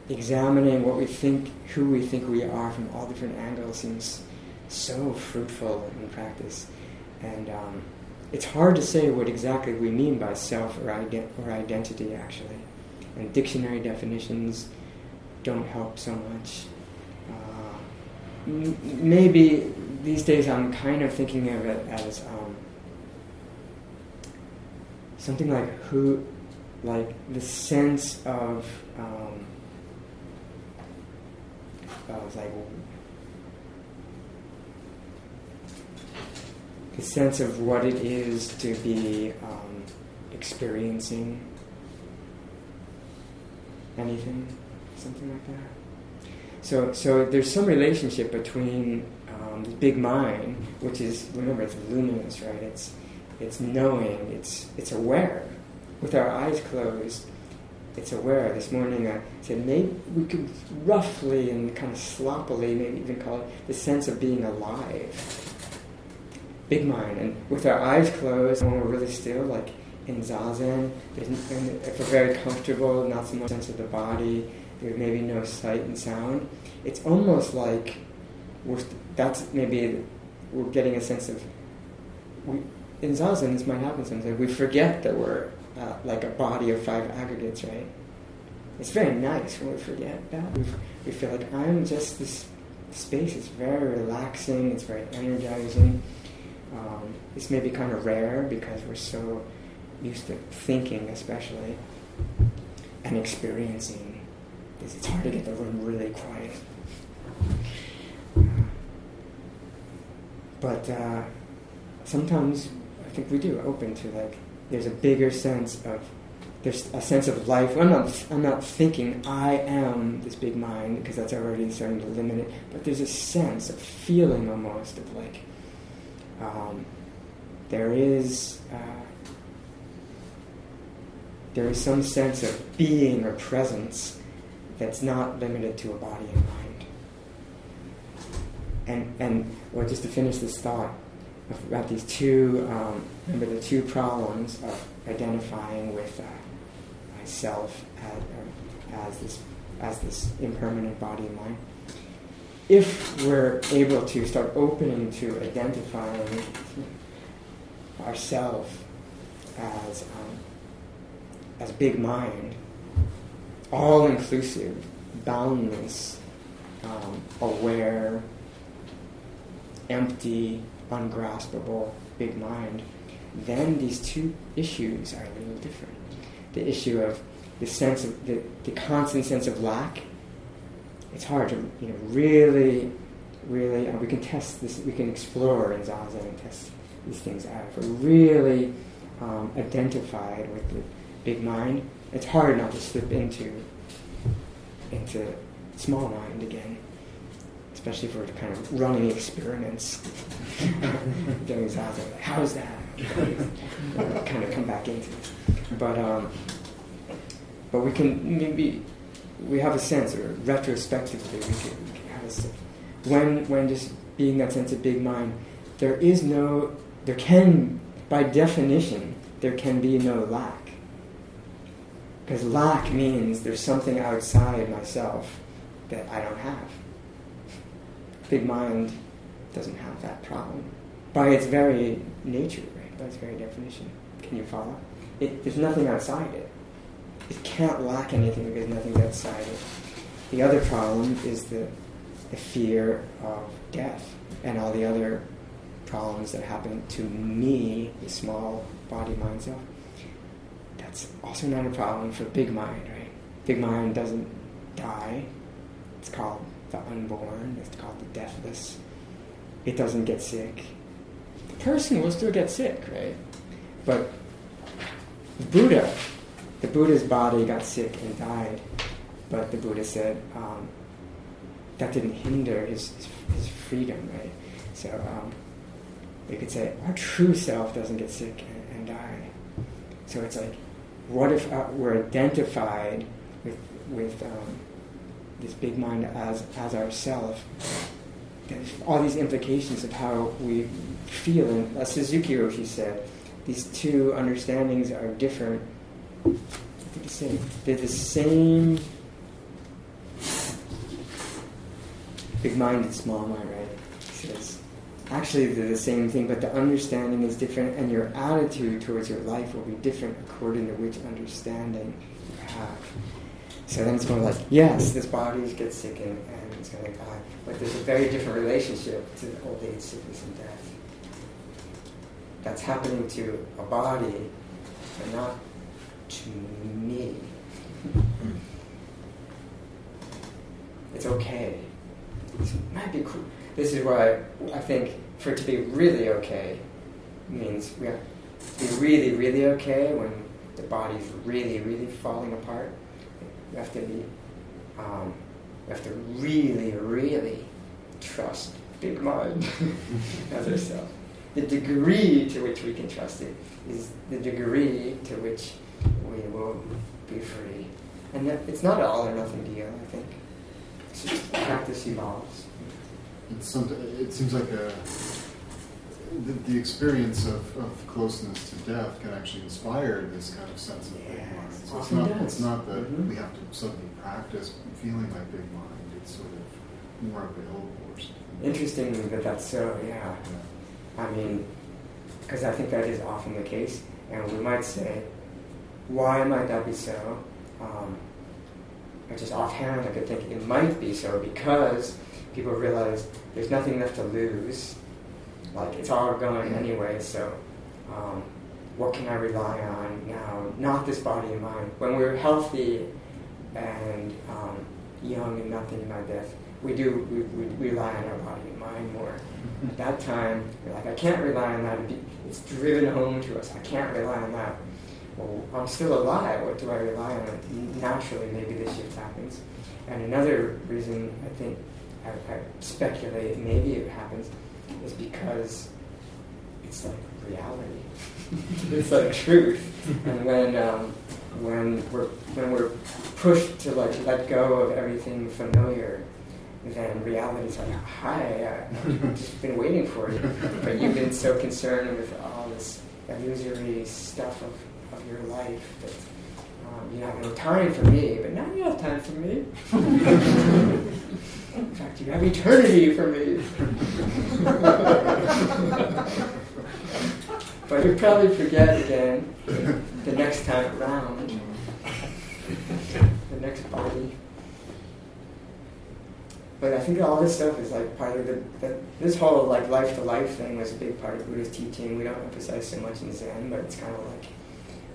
examining what we think, who we think we are from all different angles seems so fruitful in practice. And um, it's hard to say what exactly we mean by self or, ident- or identity, actually. And dictionary definitions don't help so much. Uh, m- maybe these days I'm kind of thinking of it as um, something like who, like the sense of, um, of like the sense of what it is to be um, experiencing anything something like that. So, so there's some relationship between um, the big mind, which is remember it's luminous, right? It's it's knowing, it's it's aware. With our eyes closed, it's aware. This morning I said maybe we could roughly and kind of sloppily maybe even call it the sense of being alive. Big mind, and with our eyes closed, when we're really still, like in zazen, and if we're very comfortable, not so much sense of the body, there's maybe no sight and sound. It's almost like we're, that's maybe we're getting a sense of we, in zazen this might happen sometimes we forget that we're uh, like a body of five aggregates right? It's very nice when we forget that. We, we feel like i'm just this space it's very relaxing it's very energizing um, it's maybe kind of rare because we're so used to thinking especially and experiencing it's hard to get the room really quiet. But uh, sometimes I think we do open to like there's a bigger sense of there's a sense of life. I'm not I'm not thinking I am this big mind because that's already starting to limit it. But there's a sense, of feeling almost of like um, there is. Uh, there is some sense of being or presence that's not limited to a body and mind. And, and well, just to finish this thought, about these two, um, remember the two problems of identifying with uh, myself as, as this as this impermanent body and mind. If we're able to start opening to identifying ourself as um, as big mind, all inclusive, boundless, um, aware, empty, ungraspable, big mind, then these two issues are a little different. The issue of the sense of the, the constant sense of lack. It's hard to you know really, really. Uh, we can test this. We can explore in zazen and test these things out. If we're really um, identified with the big mind, it's hard not to slip into into small mind again, especially if we're kind of running experiments, *laughs* doing zazen. Like, How's that? *laughs* kind of come back into it. But um, but we can maybe we have a sense, or retrospectively, we can, we can have a sense. When when just being that sense of big mind, there is no, there can, by definition, there can be no lack. Because lack means there's something outside myself that I don't have. Big mind doesn't have that problem by its very nature, right? By its very definition. Can you follow? It, there's nothing outside it it can't lack anything because nothing's outside it. The other problem is the, the fear of death and all the other problems that happen to me, the small body mind self. That's also not a problem for big mind, right? Big mind doesn't die. It's called the unborn, it's called the deathless. It doesn't get sick. The person will still get sick, right? But Buddha the Buddha's body got sick and died, but the Buddha said um, that didn't hinder his, his, freedom, right? So um, we could say our true self doesn't get sick and, and die. So it's like, what if uh, we're identified with, with um, this big mind as, as ourself? There's all these implications of how we feel. And as Suzuki Roshi said, these two understandings are different they're the same. They're the same big mind and small mind, right? Says, actually they're the same thing, but the understanding is different, and your attitude towards your life will be different according to which understanding you have. So then it's more like, yes, this body gets sick and, and it's going to die, but there's a very different relationship to old age, sickness, and death. That's happening to a body, but not to me. It's okay. It might be cool. This is why I think for it to be really okay means we have to be really, really okay when the body's really, really falling apart. We have to be, um, we have to really, really trust big mind *laughs* as ourselves. The degree to which we can trust it is the degree to which we will be free. And that, it's not an all or nothing deal, I think. It's just practice evolves. Some, it seems like a, the, the experience of, of closeness to death can actually inspire this kind of sense of big mind. So it's not, does. it's not that Mhm. we have to suddenly practice feeling like big mind. It's sort of more available or something. Interesting that that's so, yeah. Yeah. I mean, because I think that is often the case. And we might say, why might that be so? Um, or just offhand, I could think it might be so because people realize there's nothing left to lose. Like, it's all going anyway, so um, what can I rely on now? Not this body and mind. When we're healthy and um, young and nothing thinking about death, we do we, we rely on our body and mind more. At that time, you're like, I can't rely on that. It's driven home to us. I can't rely on that. Well, I'm still alive. What do I rely on? Naturally, maybe this shift happens. And another reason I think I, I speculate maybe it happens is because it's like reality. *laughs* it's like truth. And when um, when we're when we're pushed to like let go of everything familiar, then reality's like, hi, I've *laughs* just been waiting for you. But you've been so concerned with all this illusory stuff of, your life um, you have no time for me, but now you have time for me. *laughs* In fact, you have eternity for me. *laughs* but you'll probably forget again the next time around, the next party. But I think all this stuff is like part of the, the this whole like life to life thing was a big part of Buddha's teaching. We don't emphasize so much in Zen, but it's kind of like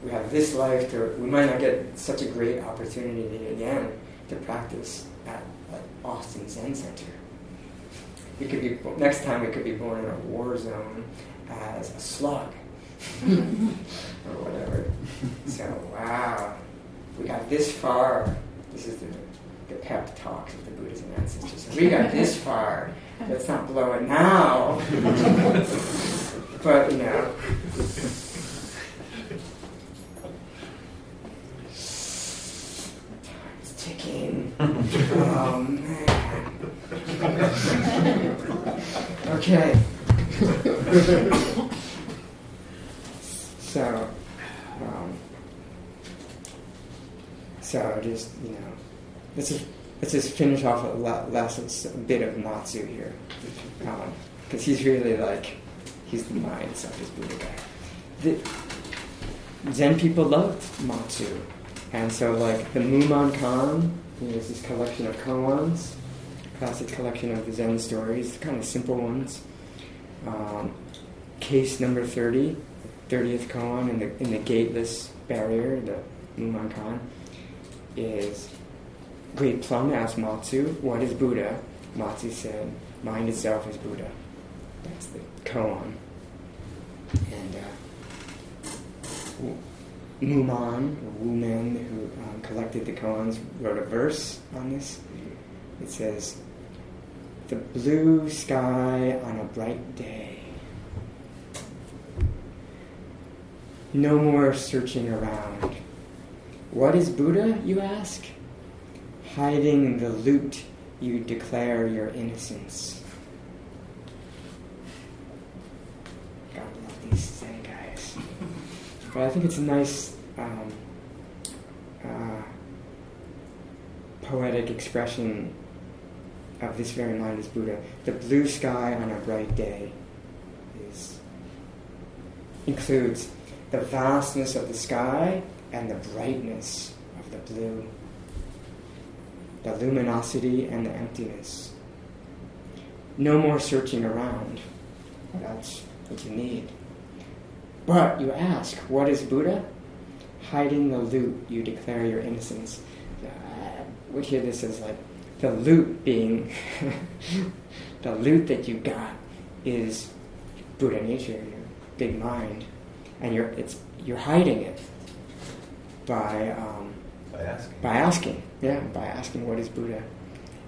we have this life to we might not get such a great opportunity again to practice at like Austin Zen Center. We could be next time we could be born in a war zone as a slug *laughs* or whatever. So wow, we got this far. This is the the pep talks of the Buddhas and ancestors. We got this far. Let's not blow it now. *laughs* but you know. Oh *laughs* man. Okay. so, um, so just you know, let's just let's just finish off a la- last bit of Matsu here, because he's really like he's the mind stuff, he's Buddha guy. The Zen people loved Matsu, and so like the Mumonkan, you know, is this collection of koans, classic collection of the Zen stories, kind of simple ones. Um, case number 30, 30th koan in the in the gateless barrier, the Mumonkan, is Great Plum asked Matsu, what is Buddha? Matsu said, mind itself is Buddha. That's the koan. And uh, Mumon, or Wumen, who um, collected the koans, wrote a verse on this. It says, the blue sky on a bright day. No more searching around. What is Buddha, you ask? Hiding the loot, you declare your innocence. God love these Zen guys. But I think it's a nice um, uh, poetic expression of this very mind is Buddha. The blue sky on a bright day is includes the vastness of the sky and the brightness of the blue, the luminosity and the emptiness. No more searching around. That's what you need. But you ask, what is Buddha? Hiding the loot, you declare your innocence. I would hear this as like the loot being *laughs* the loot that you got is Buddha nature, your big mind, and you're it's you're hiding it by um, By asking. by asking, yeah, by asking what is Buddha,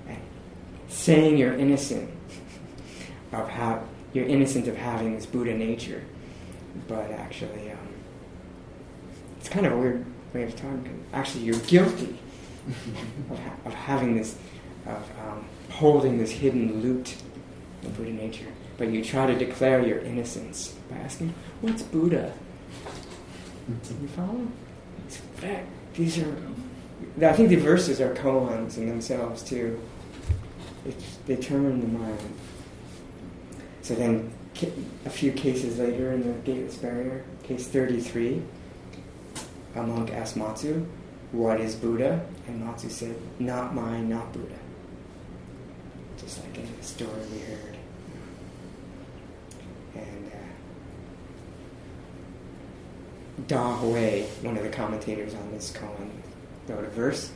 and saying you're innocent of how you're innocent of having this Buddha nature, but actually, um, it's kind of a weird way of talking. Actually, you're guilty *laughs* of, ha- of having this, of um, holding this hidden loot of Buddha nature, but you try to declare your innocence by asking, "What's Buddha?" You follow? It's fact. These are. I think the verses are koans in themselves too. It's, they turn the mind. So then, a few cases later in the gateless barrier, case 33, a monk asked Matsu, "What is Buddha?" And Matsu said, "Not mine, not Buddha." Just like in the story we heard. And. Uh, Da Hui, one of the commentators on this koan, wrote a verse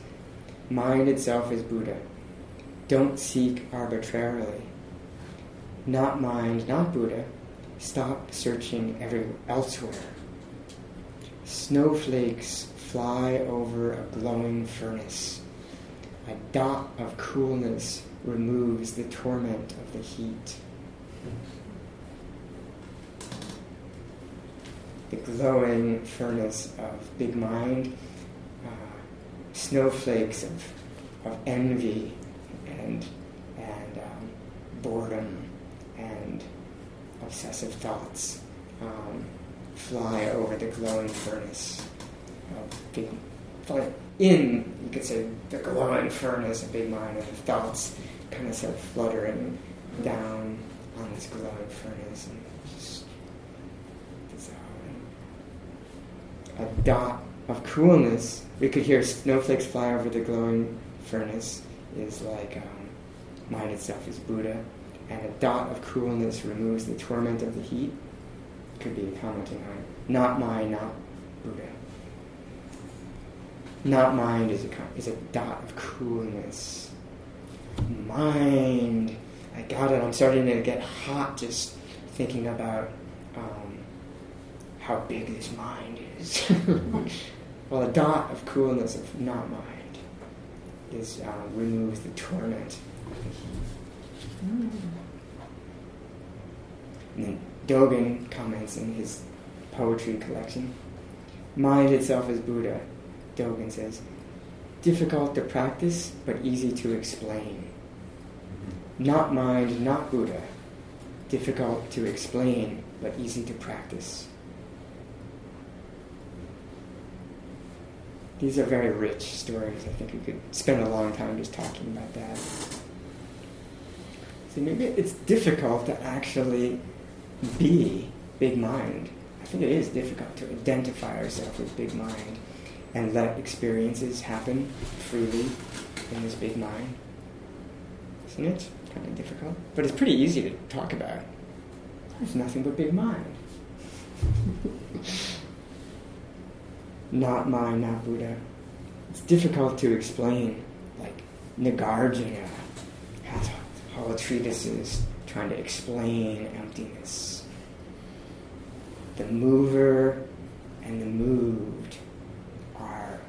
Mind itself is Buddha. Don't seek arbitrarily. Not mind, not Buddha. Stop searching everywhere elsewhere. Snowflakes fly over a glowing furnace. A dot of coolness removes the torment of the heat. the glowing furnace of big mind, uh, snowflakes of, of envy and and um, boredom obsessive thoughts um, fly over the glowing furnace of big, fly in, you could say, the glowing furnace of big mind, and the thoughts kind of start fluttering down on this glowing furnace and just dissolving. A dot of coolness, we could hear snowflakes fly over the glowing furnace, is like um, mind itself is Buddha, and a dot of coolness removes the torment of the heat. Could be commenting on not mind, not Buddha. Not mind is a is a dot of coolness. Mind, I got it. I'm starting to get hot just thinking about um, how big this mind is. *laughs* well, a dot of coolness of not mind is uh, removes the torment. Mm. And then Dogen comments in his poetry collection Mind itself is Buddha. Dogen says, difficult to practice, but easy to explain. Mm-hmm. Not mind, not Buddha. Difficult to explain, but easy to practice. These are very rich stories. I think we could spend a long time just talking about that. So maybe it's difficult to actually be big mind. I think it is difficult to identify ourselves with big mind and let experiences happen freely in this big mind. Isn't it? Kind of difficult. But it's pretty easy to talk about. There's nothing but big mind. *laughs* not mind, not Buddha. It's difficult to explain. Like Nagarjuna has whole treatises trying to explain emptiness. The mover and the moved are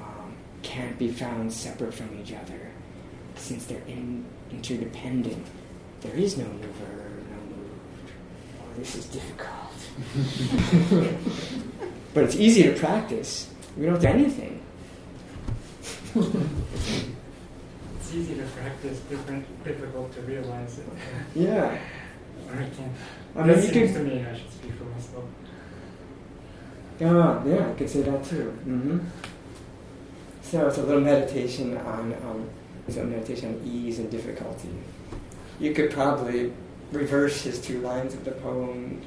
um, can't be found separate from each other since they're in, interdependent. There is no mover, no moved. Oh, this is difficult. *laughs* but it's easy to practice. We don't do anything. it's easy to practice, different, difficult to realize it. Yeah. I can't. I mean, That you seems could- to me, I should speak Ah, yeah, I could say that too. hmm So it's a little meditation on um, it's a meditation on ease and difficulty. You could probably reverse his two lines of the poem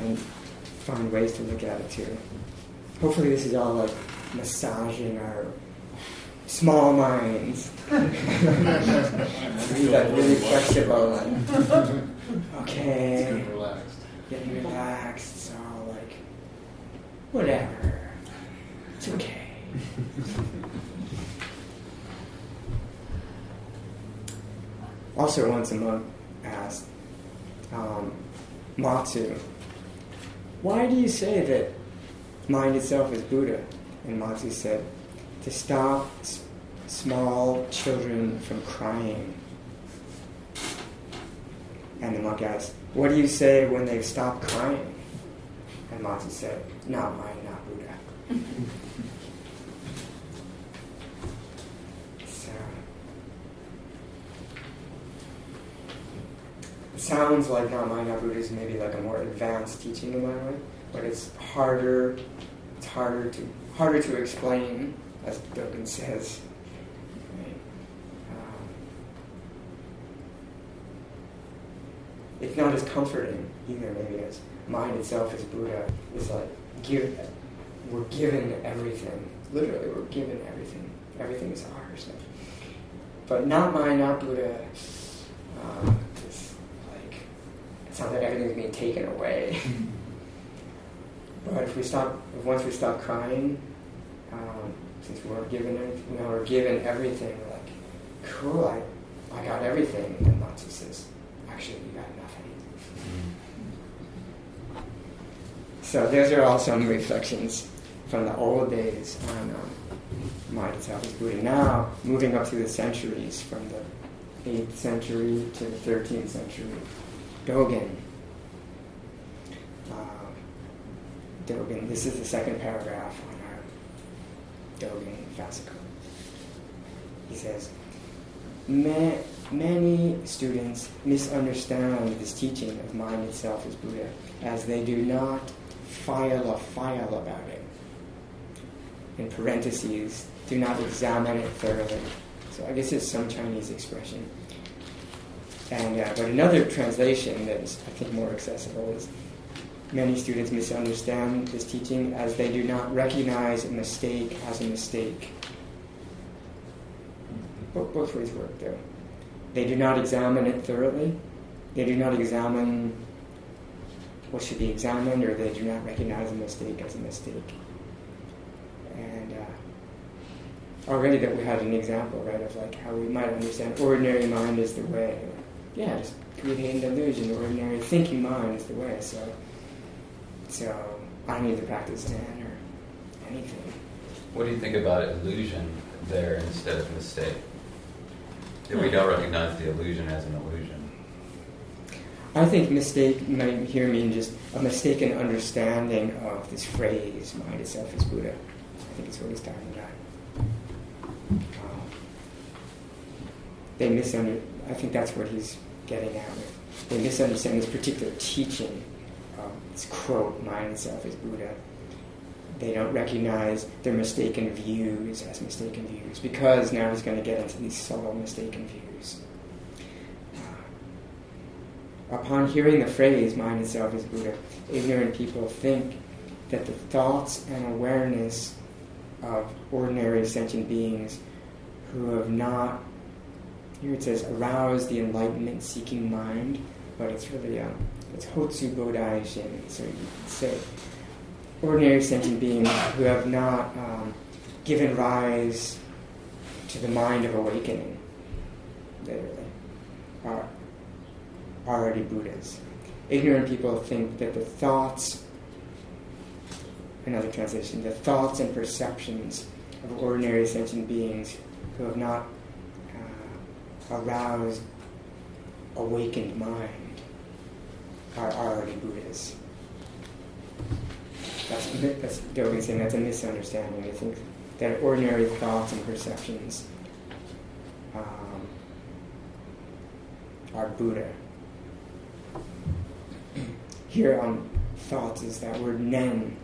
and find ways to look at it too. Hopefully, this is all like massaging our small minds. *laughs* be like really flexible *laughs* It's okay getting relaxed. getting relaxed. Whatever. It's okay. also, once a month, asked um, Matsu, why do you say that mind itself is Buddha? And Matsu said, to stop s- small children from crying. And the monk asked, What do you say when they've stopped crying? And Matsu said, Not mine, not Buddha. so, it sounds like not Buddha is maybe like a more advanced teaching in that way, but it's harder, it's harder to, harder to explain, as Dogen says. Um, it's not as comforting either, maybe as mind itself as Buddha is like give we're given everything. Literally we're given everything. Everything is ours. But not mine, not Buddha. Um, it's like it sounds like everything's being taken away. *laughs* but if we stop if once we stop crying, um, since we're given you know, we're given everything, we're like, cool, I I got everything. And Matsu says, actually you got nothing. So those are all some reflections from the old days on um, mind itself as Buddha. Now, moving up through the centuries, from the 8th century to the 13th century, Dogen. Uh, Dogen, this is the second paragraph on our Dogen fascicle. He says, "Man, many students misunderstand this teaching of mind itself as Buddha, as they do not file a file about it. In parentheses, do not examine it thoroughly. So I guess it's some Chinese expression. And uh, but another translation that is I think more accessible is many students misunderstand this teaching as they do not recognize a mistake as a mistake. Both, both ways work though. They do not examine it thoroughly. They do not examine what should be examined, or they do not recognize a mistake as a mistake. And uh, already that we had an example, right, of like how we might understand ordinary mind is the way. Yeah, just creating an illusion. Ordinary thinking mind is the way. So, so I need to practice Zen or anything. What do you think about illusion there instead of mistake? That we don't recognize the illusion as an illusion. I think mistake might here mean just a mistaken understanding of this phrase, mind itself is Buddha. I think it's what he's talking about. Um, they misunder. I think that's what he's getting at with. They misunderstand this particular teaching, um, this quote, mind itself is Buddha. They don't recognize their mistaken views as mistaken views because now he's going to get into these subtle mistaken views. Uh, upon hearing the phrase, mind itself is Buddha, ignorant people think that the thoughts and awareness of ordinary sentient beings who have not, here it says, aroused the enlightenment seeking mind, but it's really, um, it's Hotsu Bodai Shin, so you could say. Ordinary sentient beings who have not um, given rise to the mind of awakening, literally, are already Buddhas. Ignorant people think that the thoughts, another translation, the thoughts and perceptions of ordinary sentient beings who have not uh, aroused awakened mind are already Buddhas. That's, that's Dogen saying that's a misunderstanding. I think that ordinary thoughts and perceptions um, are Buddha. Here on thoughts is that word nen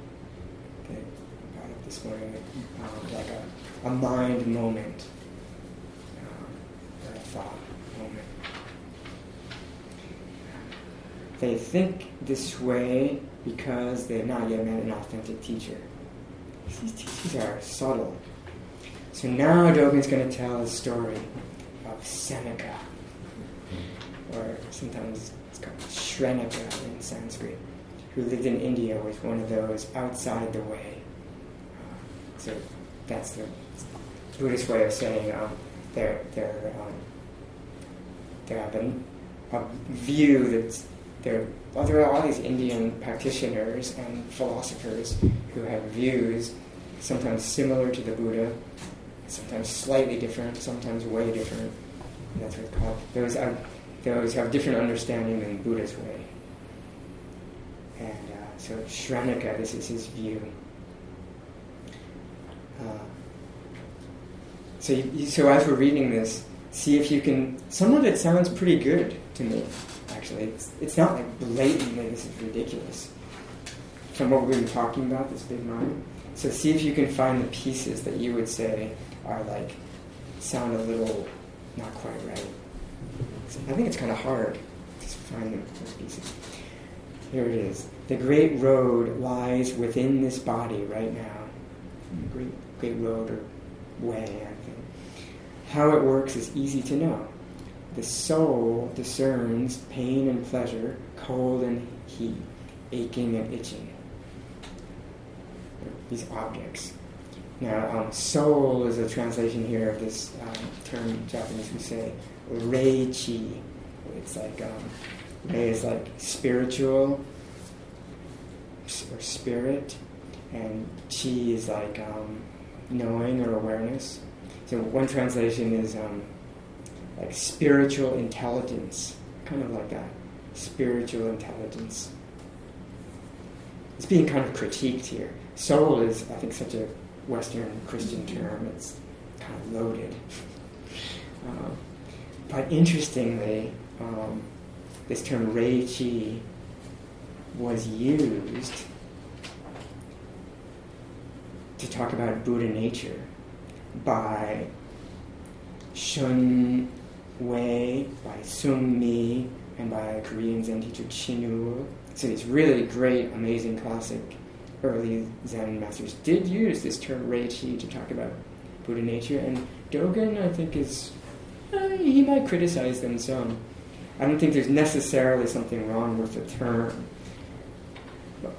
that I brought up this morning, um, like a, a mind moment, or a thought moment. They think this way because they have not yet met an authentic teacher. These teachers are subtle. So now Dogen's going to tell a story of Senika, or sometimes it's in Sanskrit, who lived in India, was one of those outside the way. Uh, so that's the Buddhist way of saying um, they're, they're, um, they have a, a view that there, well, there are all these Indian practitioners and philosophers who have views sometimes similar to the Buddha, sometimes slightly different, sometimes way different. And that's what it's called. Those, are, those have different understanding than Buddha's way. And uh, so Shrenika, this is his view. Uh, so, you, so as we're reading this, see if you can. Some of it sounds pretty good to me actually. It's, it's not like blatantly this is ridiculous from what we've been talking about, this big mind. So see if you can find the pieces that you would say are like, sound a little not quite right. I think it's kind of hard to find those pieces. Here it is. The great road lies within this body right now. Great, great road or way, I think. How it works is easy to know. The soul discerns pain and pleasure, cold and heat, aching and itching. These objects. Now, um, soul is a translation here of this um, term Japanese we say rei chi. It's like um, rei is like spiritual or spirit, and chi is like um, knowing or awareness. So one translation is um, like spiritual intelligence, kind of like that. Spiritual intelligence. It's being kind of critiqued here. Soul is, I think, such a Western Christian term. It's kind of loaded. Uh, *laughs* but interestingly, um, this term Rei Chi was used to talk about Buddha nature by Shun Wei, by Zongmi, and by a Korean Zen teacher Chinul. So these really great, amazing classic early Zen masters did use this term Rei Chi to talk about Buddha nature, and Dogen, I think, is Eh, he might criticize them some. I don't think there's necessarily something wrong with the term,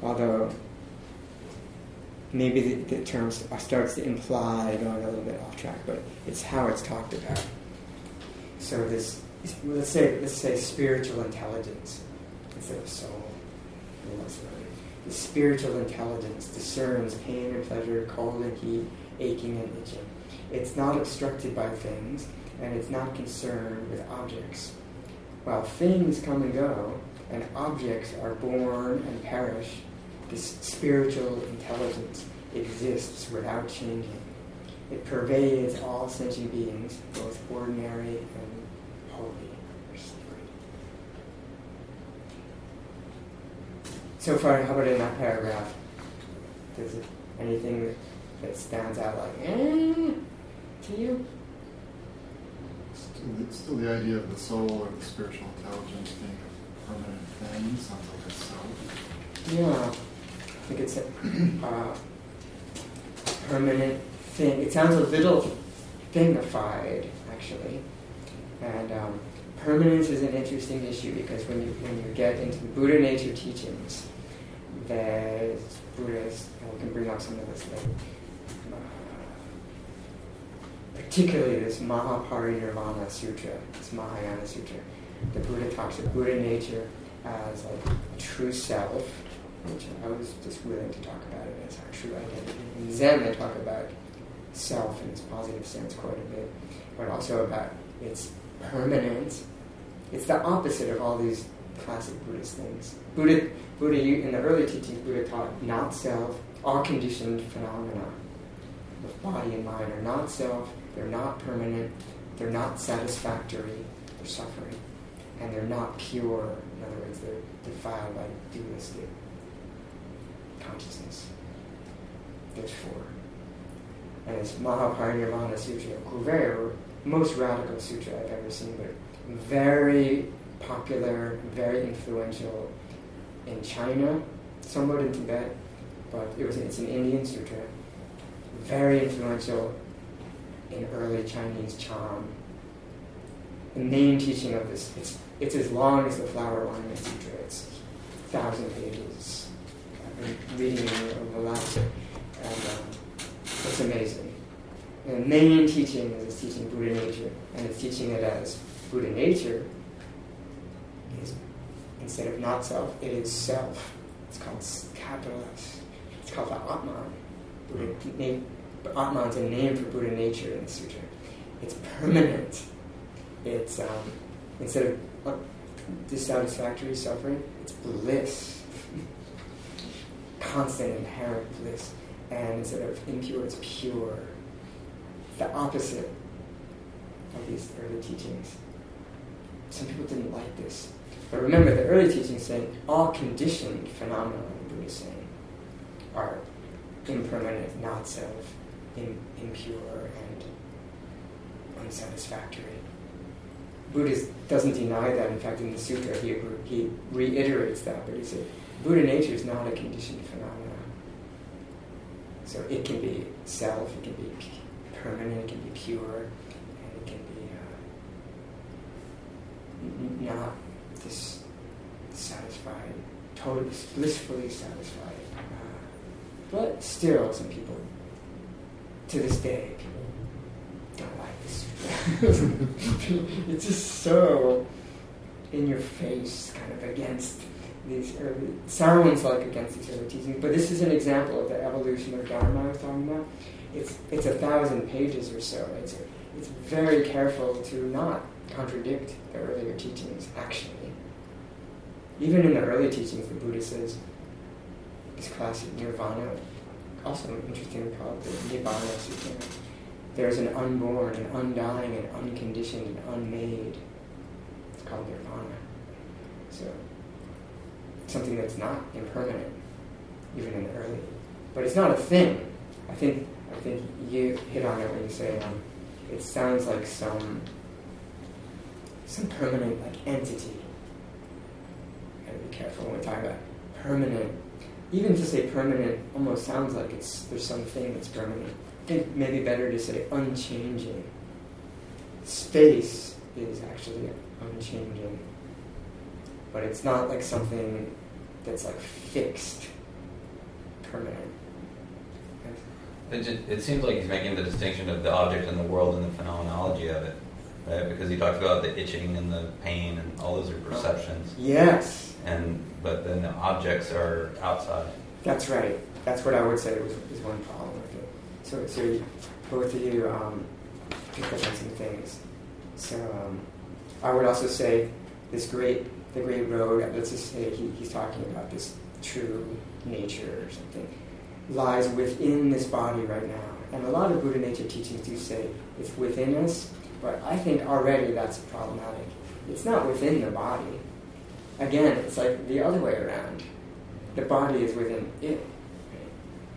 although maybe the, the term uh, starts to imply going a little bit off track, but it's how it's talked about. So this, let's say, let's say spiritual intelligence instead of soul. The spiritual intelligence discerns pain and pleasure, cold and heat, aching and itching. It's not obstructed by things, and it's not concerned with objects. While things come and go, and objects are born and perish, this spiritual intelligence exists without changing. It pervades all sentient beings, both ordinary and holy or sacred. So far, how about in that paragraph? Does it, anything that stands out like, eh, to you? Still, it's still the idea of the soul or the spiritual intelligence being a permanent thing sounds like a self. Yeah, I think it's a uh, permanent thing. It sounds a little thingified, actually. And um, permanence is an interesting issue because when you when you get into the Buddha nature teachings, there's Buddhist, and we can bring up some of this later. Particularly this Mahaparinirvana Sutra, this Mahayana Sutra. The Buddha talks of Buddha nature as like true self, which I was just willing to talk about it as our true identity. In Zen, they talk about self in its positive sense quite a bit, but also about its permanence. It's the opposite of all these classic Buddhist things. Buddha, Buddha in the early teachings, Buddha taught not self, all conditioned phenomena of body and mind are not self, they're not permanent, they're not satisfactory, they're suffering, and they're not pure. In other words, they're defiled by dualistic consciousness. There's four. And it's Mahaparinirvana Sutra, very most radical sutra I've ever seen, but very popular, very influential in China, somewhat in Tibet, but it was it's an Indian sutra. Very influential in early Chinese Chan. The main teaching of this, it's, it's as long as the Flower Ornament Sutra. It's a thousand pages. I've been reading it over the last, and um, it's amazing. The main teaching is it's teaching Buddha nature, and it's teaching it as Buddha nature is instead of not self, it is self. It's called capital S. It's called the Atman. Buddha, name, Atman is a name for Buddha nature in the sutra. It's permanent. It's um, instead of dissatisfactory suffering, it's bliss, constant inherent bliss. And instead of impure, it's pure. The opposite of these early teachings. Some people didn't like this. But remember, the early teachings saying all conditioned phenomena, the Buddha saying, are impermanent, not self, in, impure, and unsatisfactory. Buddha doesn't deny that. In fact, in the sutra, he, he reiterates that. But he said, Buddha nature is not a conditioned phenomenon. So it can be self, it can be permanent, it can be pure, and it can be uh, not dissatisfied, totally blissfully satisfied. Uh, but still, some people, to this day, people don't like this. *laughs* it's just so in your face, kind of against these early, sounds like against these early teachings. But this is an example of the evolution of Dharma I was talking about. It's it's a thousand pages or so. It's it's very careful to not contradict the earlier teachings. Actually, even in the early teachings, the Buddha says this classic nirvana, also interestingly called the Nibbana Sutra. there's an unborn, an undying, an unconditioned, and unmade. It's called nirvana. So something that's not impermanent, even in the early. But it's not a thing. I think I think you hit on it when you say um, it sounds like some some permanent like entity. Gotta be careful when we talk about permanent. Even to say permanent almost sounds like it's there's something that's permanent. I think maybe better to say unchanging. Space is actually unchanging, but it's not like something that's like fixed, permanent. It, just, it seems like he's making the distinction of the object in the world and the phenomenology of it, right? Because he talks about the itching and the pain and all those are perceptions. Yes, And but then the objects are outside. that's right. That's what I would say was, is one problem with it. So, so you, both of you um, picked up on some things. So um, I would also say this great, the great road. Let's just say he, he's talking about this true nature or something lies within this body right now. And a lot of Buddha nature teachings do say it's within us, but I think already that's problematic. It's not within the body. Again, it's like the other way around. The body is within it.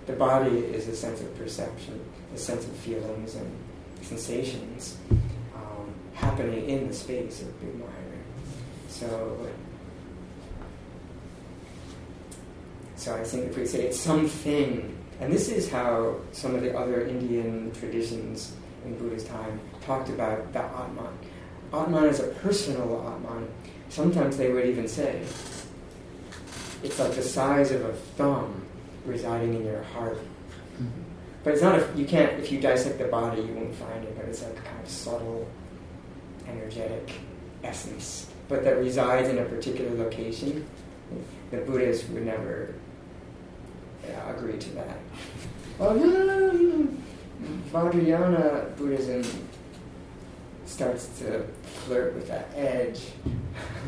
The body is a sense of perception, a sense of feelings and sensations um, happening in the space of Big Mind. So, so I think if we say it's something, and this is how some of the other Indian traditions in Buddha's time talked about the Atman. Atman is a personal Atman. Sometimes they would even say it's like the size of a thumb residing in your heart. But it's not, a, you can't, if you dissect the body, you won't find it, but it's like a kind of subtle, energetic essence, but that resides in a particular location. The Buddhists would never uh, agree to that. Oh, no, no, no, no. Vajrayana Buddhism starts to flirt with that edge,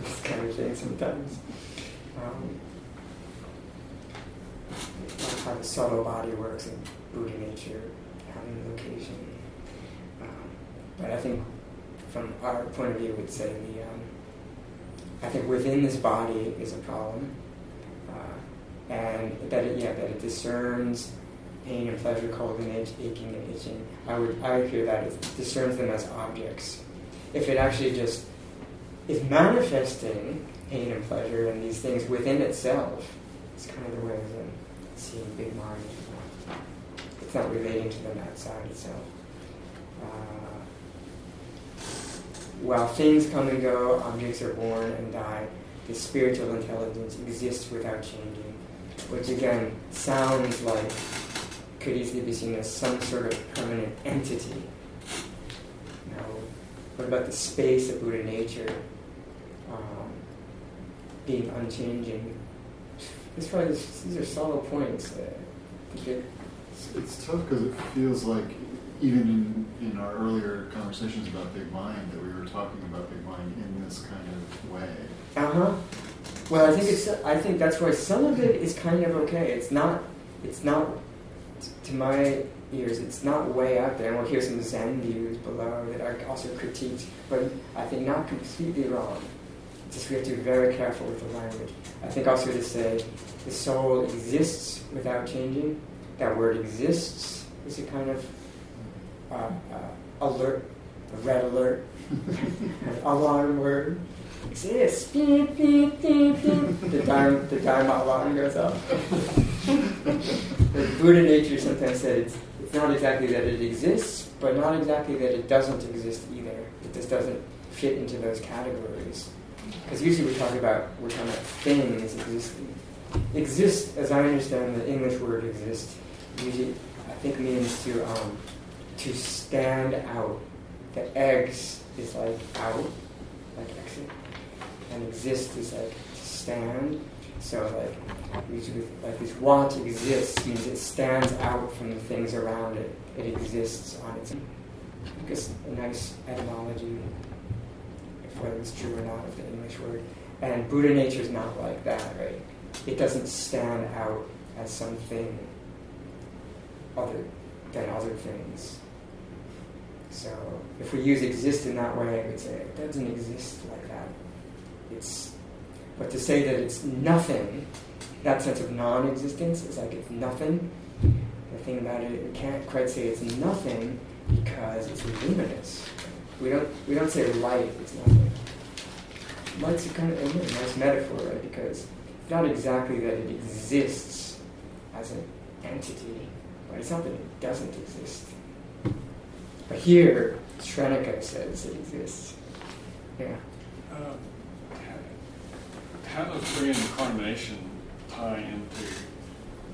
this kind of thing sometimes. Um, like how the subtle body works in Buddha nature, having location. Um, but I think from our point of view, would say the um, I think within this body is a problem, uh, and that it, yeah that it discerns pain and pleasure, cold and ach- aching and itching. I would I would hear that it discerns them as objects. If it actually just is manifesting pain and pleasure and these things within itself, it's kind of the way of them seeing big mind. It's not relating to them outside itself. Uh, while things come and go, objects are born and die, the spiritual intelligence exists without changing, which again sounds like could easily be seen as some sort of permanent entity. Now, what about the space of Buddha nature um, being unchanging? This probably, these are solid points. Uh, It's, it's tough because it feels like even in, in our earlier conversations about Big Mind that we were talking about Big Mind in this kind of way. Uh huh. Well, I think it's. I think that's why some of it is kind of okay. It's not. It's not. t- To my ears, it's not way out there. And we'll hear some Zen views below that are also critiqued, but I think not completely wrong. Just we have to be very careful with the language. I think also to say the soul exists without changing. That word exists is a kind of uh, uh, alert, a red alert, *laughs* an alarm word. Exists. Beep, beep, beep, beep. The dharma, the dharma alarm goes off. the Buddha nature sometimes said it's, it's not exactly that it exists, but not exactly that it doesn't exist either. It just doesn't fit into those categories. Because usually we talk about we're talking about things existing. Exist, as I understand the English word exist, usually I think means to um, to stand out. The eggs is like out, like exit, and exist is like stand. So like usually like this want exists means it stands out from the things around it. It exists on its own. I guess a nice etymology, whether it's true or not of the English word. And Buddha nature is not like that, right? It doesn't stand out as something other than other things. So if we use exist in that way, I would say it doesn't exist like that. It's, but to say that it's nothing, that sense of non-existence is like it's nothing. The thing about it, we can't quite say it's nothing because it's luminous. We don't we don't say light is nothing. Light's a kind of a nice metaphor, right? Because it's not exactly that it exists as an entity, but it's not that it doesn't exist. But here, Srenika says it exists. Yeah. Um, How does reincarnation tie into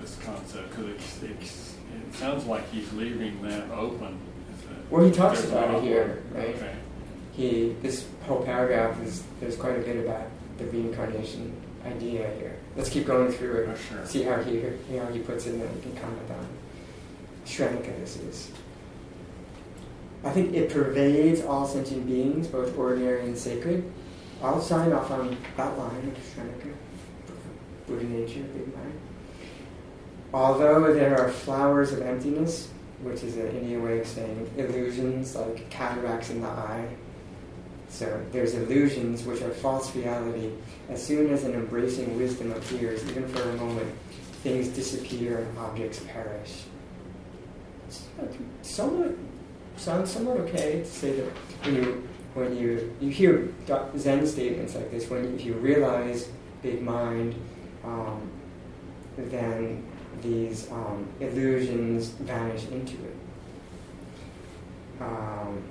this concept? Because it sounds like he's leaving that open. Well, he talks about it here, right? He this whole paragraph is there's quite a bit about the reincarnation idea here. Let's keep going through it. Oh, sure. See how he you know, he puts it, and then we can comment on Shrenika. This is. I think it pervades all sentient beings, both ordinary and sacred. I'll sign off on that line of Shrenika. Buddha nature, big mind. Although there are flowers of emptiness, which is an Indian way of saying illusions like cataracts in the eye. So there's illusions which are false reality. As soon as an embracing wisdom appears, even for a moment, things disappear and objects perish. Somewhat sounds somewhat okay to say that when you when you you hear Zen statements like this, when if you realize big mind, um, then these um, illusions vanish into it. Um,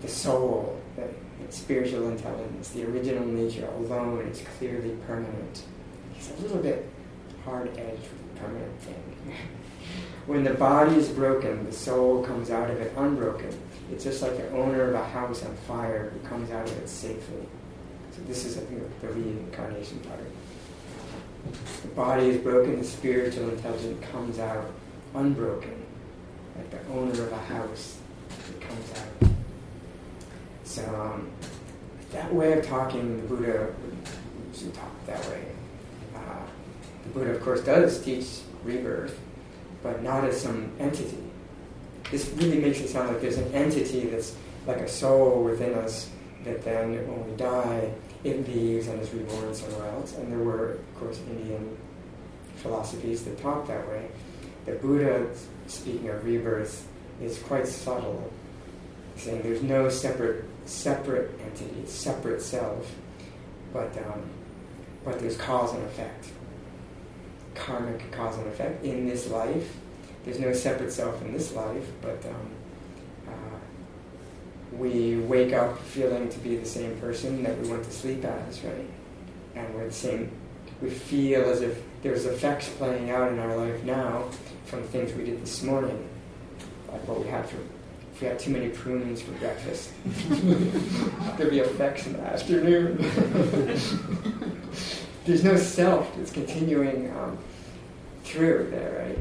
the soul, the spiritual intelligence, the original nature alone is clearly permanent. It's a little bit hard edged with the permanent thing. *laughs* when the body is broken, the soul comes out of it unbroken. It's just like the owner of a house on fire who comes out of it safely. So this is, I think, the reincarnation part. The body is broken, the spiritual intelligence comes out unbroken, like the owner of a house that comes out. So um, that way of talking, the Buddha should talk that way. Uh, the Buddha, of course, does teach rebirth, but not as some entity. This really makes it sound like there's an entity that's like a soul within us that then, when we die, it leaves and is reborn somewhere else. And there were, of course, Indian philosophies that talk that way. The Buddha, speaking of rebirth, is quite subtle, saying there's no separate separate entity, separate self, but um, but there's cause and effect, karmic cause and effect in this life. There's no separate self in this life, but um, we wake up feeling to be the same person that we went to sleep as, right? And we're the same. We feel as if there's effects playing out in our life now from things we did this morning, like what we had for if we had too many prunes for breakfast. *laughs* There'd be effects in the afternoon. *laughs* there's no self that's continuing um, through there, right?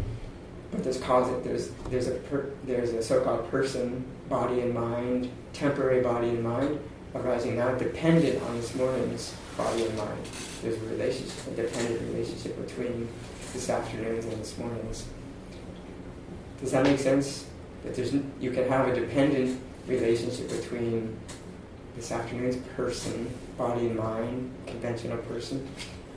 But there's cause. There's there's a per, there's a so-called person, body and mind, temporary body and mind arising now, dependent on this morning's body and mind. There's a relationship, a dependent relationship between this afternoon's and this morning's. Does that make sense? That there's you can have a dependent relationship between this afternoon's person, body and mind, conventional person,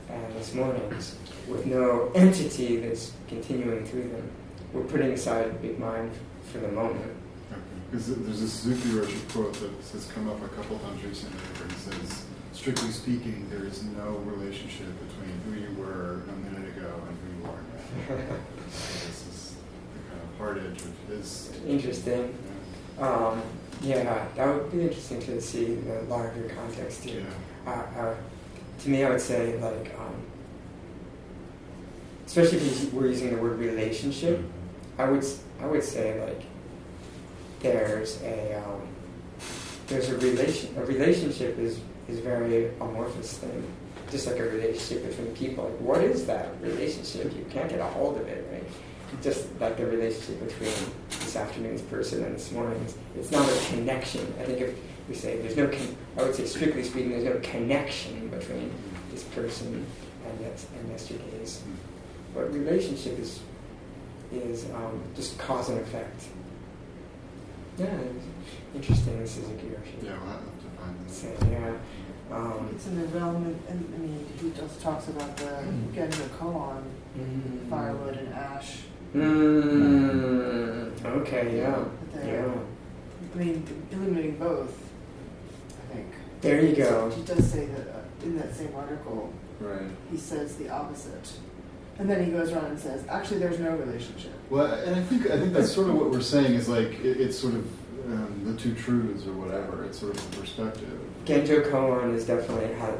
and this morning's, with no entity that's continuing through them. We're putting aside big mind for the moment. Because there's a Suzuki Roshi quote that has come up a couple times recently where he says, strictly speaking, there is no relationship between who you were a minute ago and who you are now. so *laughs* this is the kind of hard edge of his. Interesting. Yeah. Um, yeah, that would be interesting to see the larger context here. Yeah. Uh, uh, to me, I would say, like, um, especially if we're using the word relationship, I would I would say like there's a um, there's a relation a relationship is is very amorphous thing, just like a relationship between people. Like, what is that relationship? You can't get a hold of it, right? Just like the relationship between this afternoon's person and this morning's, it's not a connection. I think if we say there's no, con- I would say strictly speaking, there's no connection between this person and yes, and yesterday's. But relationship is is um, just cause and effect. Yeah, Interesting, this is a Kiyoshi. Yeah, we'll have to find So, yeah. Um, It's in the realm, of, and I mean, he just talks about the Mm. Genjo koan, mm, firewood and ash. Mm, okay, yeah. Yeah. I mean, eliminating both, I think. There you go. He does say that uh, in that same article, Right. he says the opposite. And then he goes around and says, actually, there's no relationship. Well, and I think I think that's sort of what we're saying is like it, it's sort of um, the two truths or whatever. It's sort of a perspective. Genjo Koan is definitely ha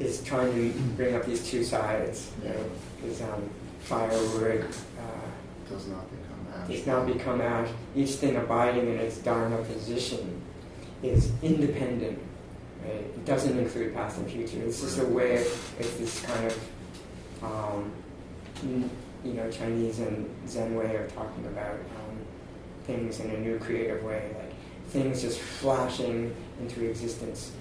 is trying to bring up these two sides. You know, is um, firewood uh, Does not become ash. does not become ash. Each thing abiding in its dharma position is independent. Right? It doesn't include past and future. It's just a way. Of, it's this kind of um, n- you know Chinese and Zen way of talking about um, things in a new creative way, like things just flashing into existence.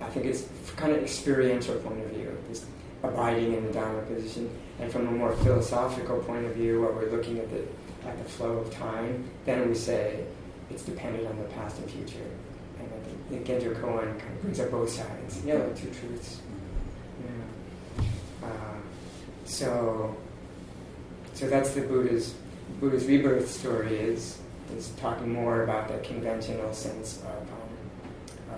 I think it's kind of experiential point of view, just abiding in the Dharma position. And from a more philosophical point of view, where we're looking at the at the flow of time, then we say it's dependent on the past and future. And the Genjo Koan kind of brings up both sides. Yeah, the two truths. So, so that's the Buddha's Buddha's rebirth story is is talking more about the conventional sense of, um, uh,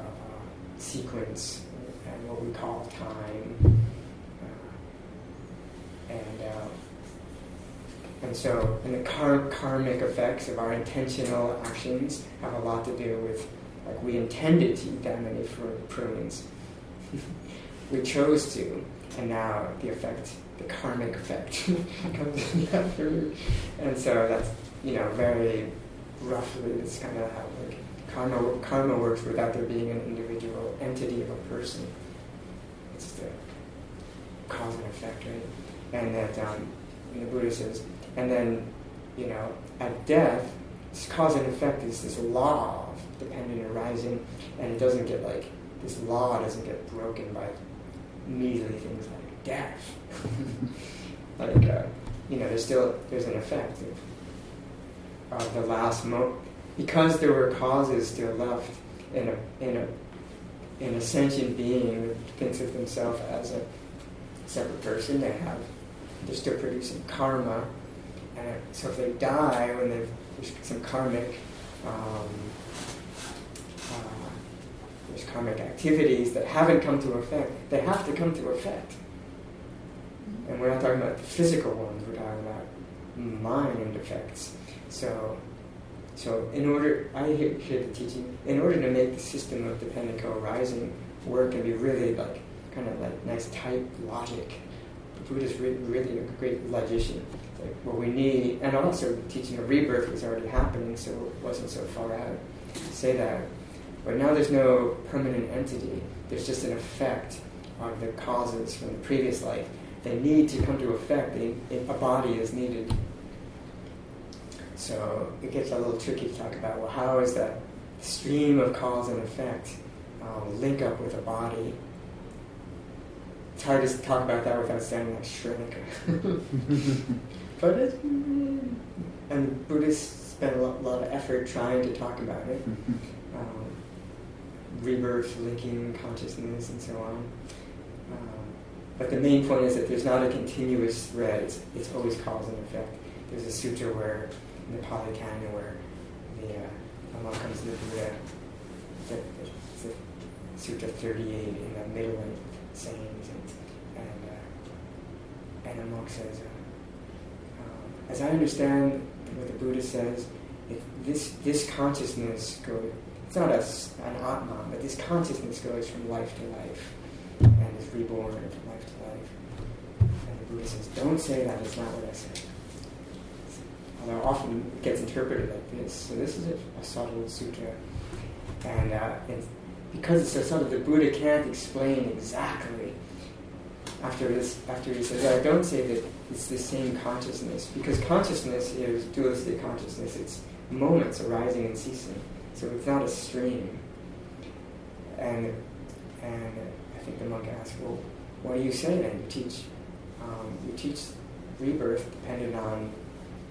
sequence and what we call time. Uh, and uh, and so, and the kar- karmic effects of our intentional actions have a lot to do with, like, we intended to eat that many fr- prunes. *laughs* we chose to, and now the effect, the karmic effect, *laughs* comes in *laughs* after. And so that's, you know, very roughly, that's kind of how, like, karma, karma works without there being an individual entity of a person. It's the cause and effect, right? And that, um, the Buddha says, and then, you know, at death, this cause and effect is this law of dependent arising, and it doesn't get like, this law doesn't get broken by measly things like death. *laughs* like, uh, you know, there's still, there's an effect of, the last mo because there were causes still left in a, in a, in a sentient being that thinks of themselves as a separate person, they have, they're still producing karma, and so if they die when there's some karmic um, uh, there's karmic activities that haven't come to effect, they have to come to effect. And we're not talking about the physical ones, we're talking about mind effects. So so in order I hear, hear the teaching, in order to make the system of dependent co-arising work and be really like kind of like nice tight logic, Buddha's re- really a great logician like what we need, and also teaching of rebirth was already happening, so it wasn't so far out to say that. But now there's no permanent entity. There's just an effect of the causes from the previous life. They need to come to effect. They, a body is needed. So it gets a little tricky to talk about. Well, how is that stream of cause and effect um, link up with a body? It's hard to talk about that without sounding like Shrek. *laughs* But it, and Buddhists spend a lot, lot, of effort trying to talk about it. *laughs* Um, rebirth, linking consciousness, and so on. Um, but the main point is that there's not a continuous thread, it's, it's always cause and effect. There's a sutra where, in the Pali Canon, where the uh, monk comes to the Buddha, the, the, the Sutra 38 in the middle and sayings, and, and, uh, and the monk says, uh, as I understand what the Buddha says, this this consciousness goes, it's not a, an atman, but this consciousness goes from life to life is reborn from life to life. And the Buddha says, don't say that, it's not what I said. Although often it gets interpreted like this. So this is a, subtle sutra. And uh, because it's so subtle, the Buddha can't explain exactly after this, after he says, I don't say that it's the same consciousness, because consciousness is dualistic consciousness. It's moments arising and ceasing. So it's not a stream. And and think the monk asked, well, what do you say then? You teach um, you teach rebirth dependent on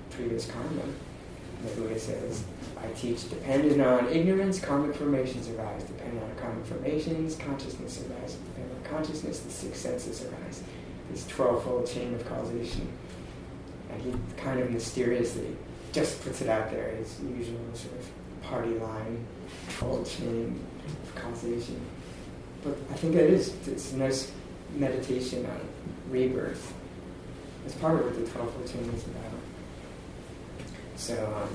previous karma. And the Buddha says, I teach dependent on ignorance, karmic formations arise. Dependent on karmic formations, consciousness arises. Dependent on consciousness, the six senses arise. This 12 fold chain of causation. And he kind of mysteriously just puts it out there, his usual sort of party line, 12 chain of causation. But I think it is, it's a nice meditation on rebirth. It's part of what the 12 fold chain is about. So, um,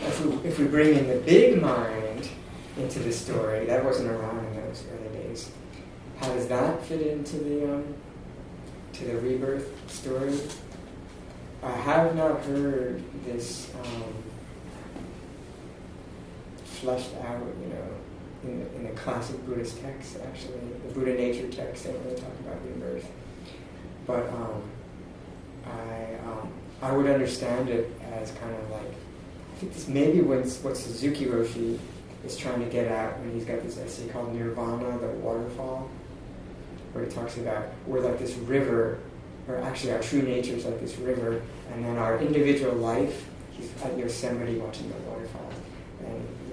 if we, if we bring in the big mind into the story, that wasn't around in those early days. How does that fit into the um, to the rebirth story? I have not heard this um, fleshed out, you know, in the, in the classic Buddhist texts. Actually, the Buddha nature texts don't really talk about rebirth, but um, I um, I would understand it as kind of like I think this maybe what's what Suzuki Roshi is trying to get at when he's got this essay called Nirvana, the waterfall, where he talks about we're like this river, or actually our true nature is like this river, and then our individual life, he's at Yosemite watching the waterfall,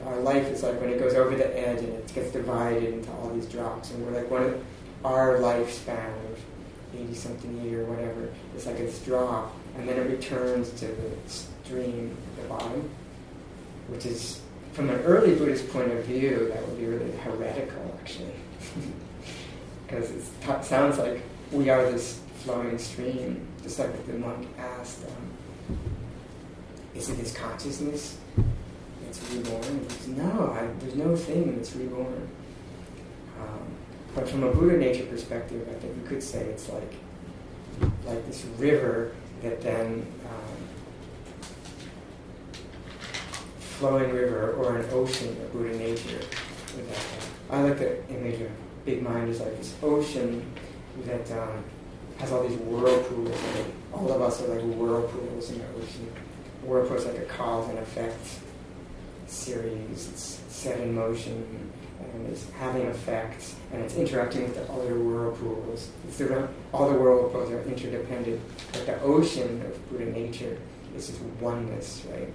our life is like when it goes over the edge and it gets divided into all these drops, and we're like one of our lifespan of 80 something year or whatever, it's like this drop, and then it returns to the stream at the bottom, which is, from an early Buddhist point of view, that would be really heretical, actually. *laughs* Because it t- sounds like we are this flowing stream, just like the monk asked, um, is it this consciousness that's reborn? No, I, there's no thing that's reborn. Um, but from a Buddha nature perspective, I think we could say it's like like this river that then um, flowing river or an ocean of Buddha nature. I like the image of big mind as like this ocean that um, has all these whirlpools it. All of us are like whirlpools in the ocean. Whirlpool is like a cause and effect series. It's set in motion and it's having effects and it's interacting with the other whirlpools. It's the, all the whirlpools are interdependent, but the ocean of Buddha nature is this oneness, right?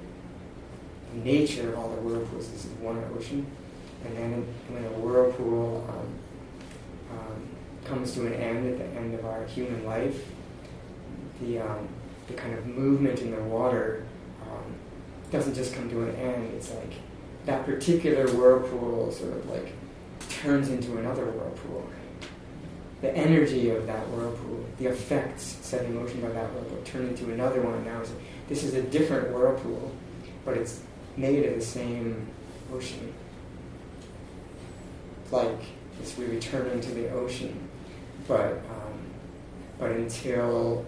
The nature of all the whirlpools is one ocean, and then when a whirlpool um, um, comes to an end at the end of our human life, the um, the kind of movement in the water um, doesn't just come to an end. It's like that particular whirlpool sort of like turns into another whirlpool. The energy of that whirlpool, the effects set in motion by that whirlpool, turn into another one. Now this is a different whirlpool, but it's made of the same ocean. Like as we return into the ocean, but um, but until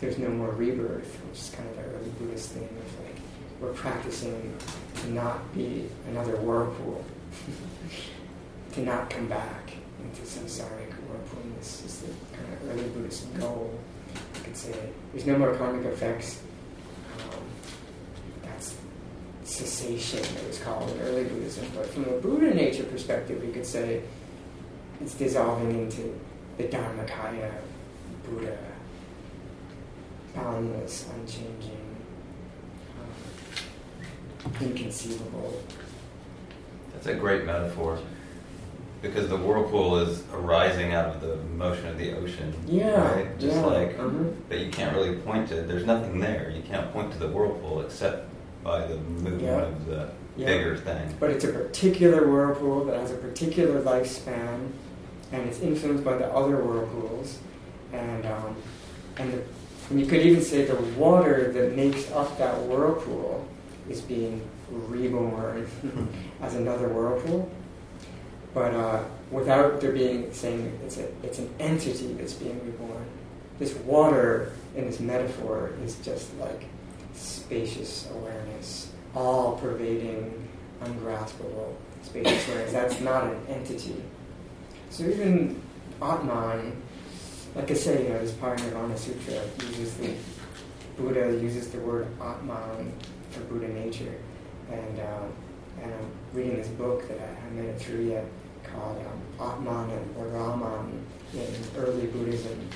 there's no more rebirth, which is kind of the early Buddhist thing of like we're practicing to not be another whirlpool, *laughs* to not come back into samsaric whirlpool. This is the kind of early Buddhist goal. You could say there's no more karmic effects. Um, that's cessation, it was called in early Buddhism. But from a Buddha nature perspective, we could say it's dissolving into the Dharmakaya Buddha, boundless, unchanging, inconceivable. That's a great metaphor. Because the whirlpool is arising out of the motion of the ocean. Yeah, Right? Just yeah, like, uh-huh. but you can't really point to, there's nothing there. You can't point to the whirlpool except by the movement Yeah. of the Yeah. bigger thing. But it's a particular whirlpool that has a particular lifespan, and it's influenced by the other whirlpools. And um, and, the, and you could even say the water that makes up that whirlpool is being reborn *laughs* as another whirlpool. But uh, without there being saying it's a it's an entity that's being reborn. This water in this metaphor is just like spacious awareness, all pervading, ungraspable spacious awareness. That's not an entity. So even Atman, like I say, you know, this Parinirvana Sutra uses the Buddha uses the word Atman for Buddha nature, and um, and I'm reading this book that I haven't made it through yet called um, Atman and Brahman in early Buddhism,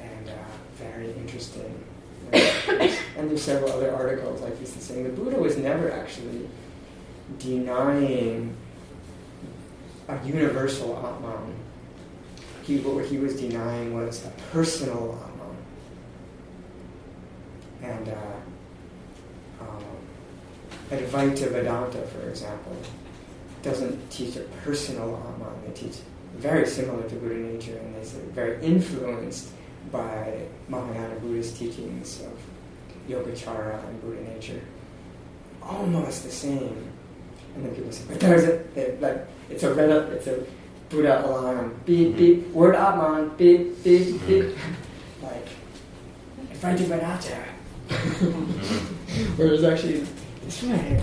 and uh, very interesting. and there's several other articles like this saying the Buddha was never actually denying a universal Atman. He, what he was denying was a personal Atman. And uh, um, Advaita Vedanta, for example, doesn't teach a personal Atman. They teach very similar to Buddha nature, and they say very influenced by Mahayana Buddhist teachings of Yogacara and Buddha nature. Almost the same. And then people say, but there's a, like, it's a red, it's a Buddha alarm. Beep, beep, word Atman, beep, beep, beep. like, Advaita Vedanta. *laughs* Whereas actually, this way,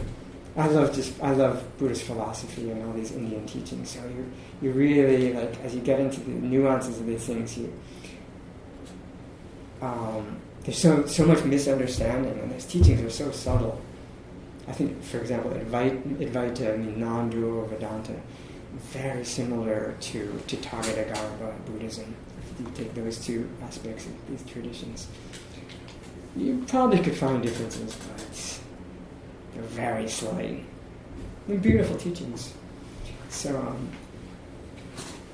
I love just I love Buddhist philosophy and all these Indian teachings. So you you really like as you get into the nuances of these things, you um, there's so so much misunderstanding, and these teachings are so subtle. I think, for example, Advaita, Advaita I mean non-dual Vedanta, very similar to to Tathagata Buddhism. If you take those two aspects of these traditions, you probably could find differences, but they're very slight. They're beautiful teachings. So, um,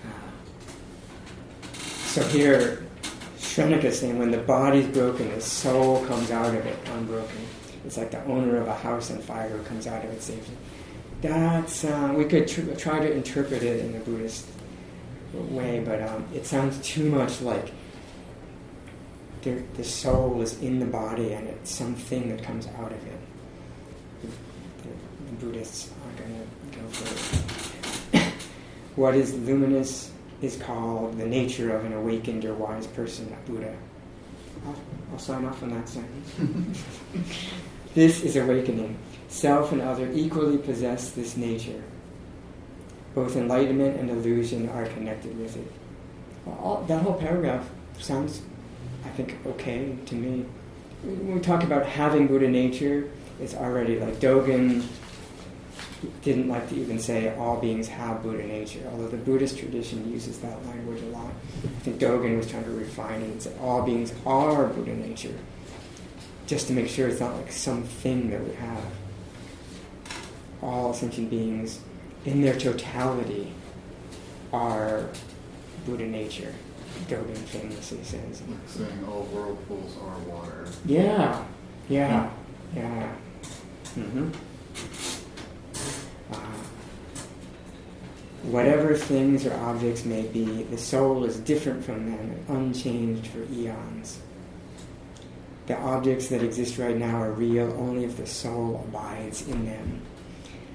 uh, so here, Shrenika is saying when the body's broken, the soul comes out of it unbroken. It's like the owner of a house on fire who comes out of it safely. That's uh, we could tr- try to interpret it in the Buddhist way, but um, it sounds too much like the, the soul is in the body and it's something that comes out of it. The, the Buddhists are going to go for it. *coughs* what is luminous is called the nature of an awakened or wise person, a Buddha. I'll, I'll sign off on that sentence. *laughs* this is awakening. Self and other equally possess this nature. Both enlightenment and illusion are connected with it. All, that whole paragraph sounds, I think, okay to me. When we talk about having Buddha nature, it's already like Dogen didn't like to even say all beings have Buddha nature, although the Buddhist tradition uses that language a lot. I think Dogen was trying to refine it and say all beings are Buddha nature, just to make sure it's not like something that we have. All sentient beings, in their totality, are Buddha nature. Dogen famously says. Like saying all whirlpools are water. Yeah, yeah, yeah. Mm-hmm. Uh, whatever things or objects may be, the soul is different from them and unchanged for eons. The objects that exist right now are real only if the soul abides in them.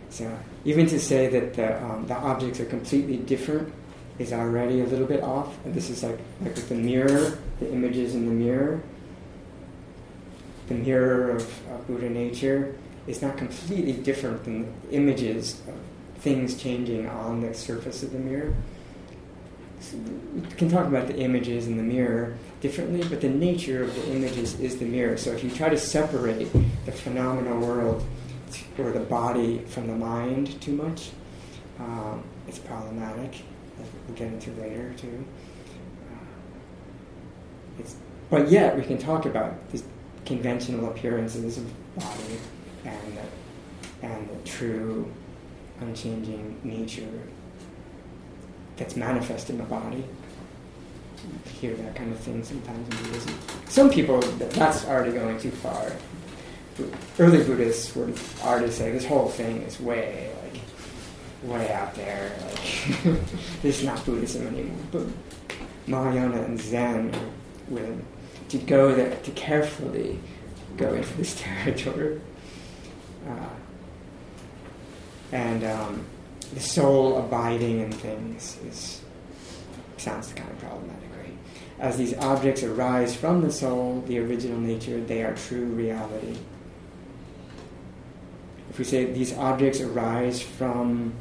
So, even to say that the, um, the objects are completely different is already a little bit off. And this is like, like with the mirror, the images in the mirror. The mirror of, of Buddha nature is not completely different than images of things changing on the surface of the mirror. So we can talk about the images in the mirror differently, but the nature of the images is the mirror. So if you try to separate the phenomenal world or the body from the mind too much, um, it's problematic, we'll get into later too. Uh, but yet we can talk about these conventional appearances of body and the, and the true unchanging nature that's manifest in the body. You hear that kind of thing sometimes in Buddhism. Some people, that's already going too far. Early Buddhists would already say this whole thing is way, way out there. Like, *laughs* this is not Buddhism anymore. But Mahayana and Zen are willing to go there, to carefully go into this *laughs* territory. Uh, and um, the soul abiding in things is sounds kind of problematic, right? As these objects arise from the soul, the original nature, they are true reality. If we say these objects arise from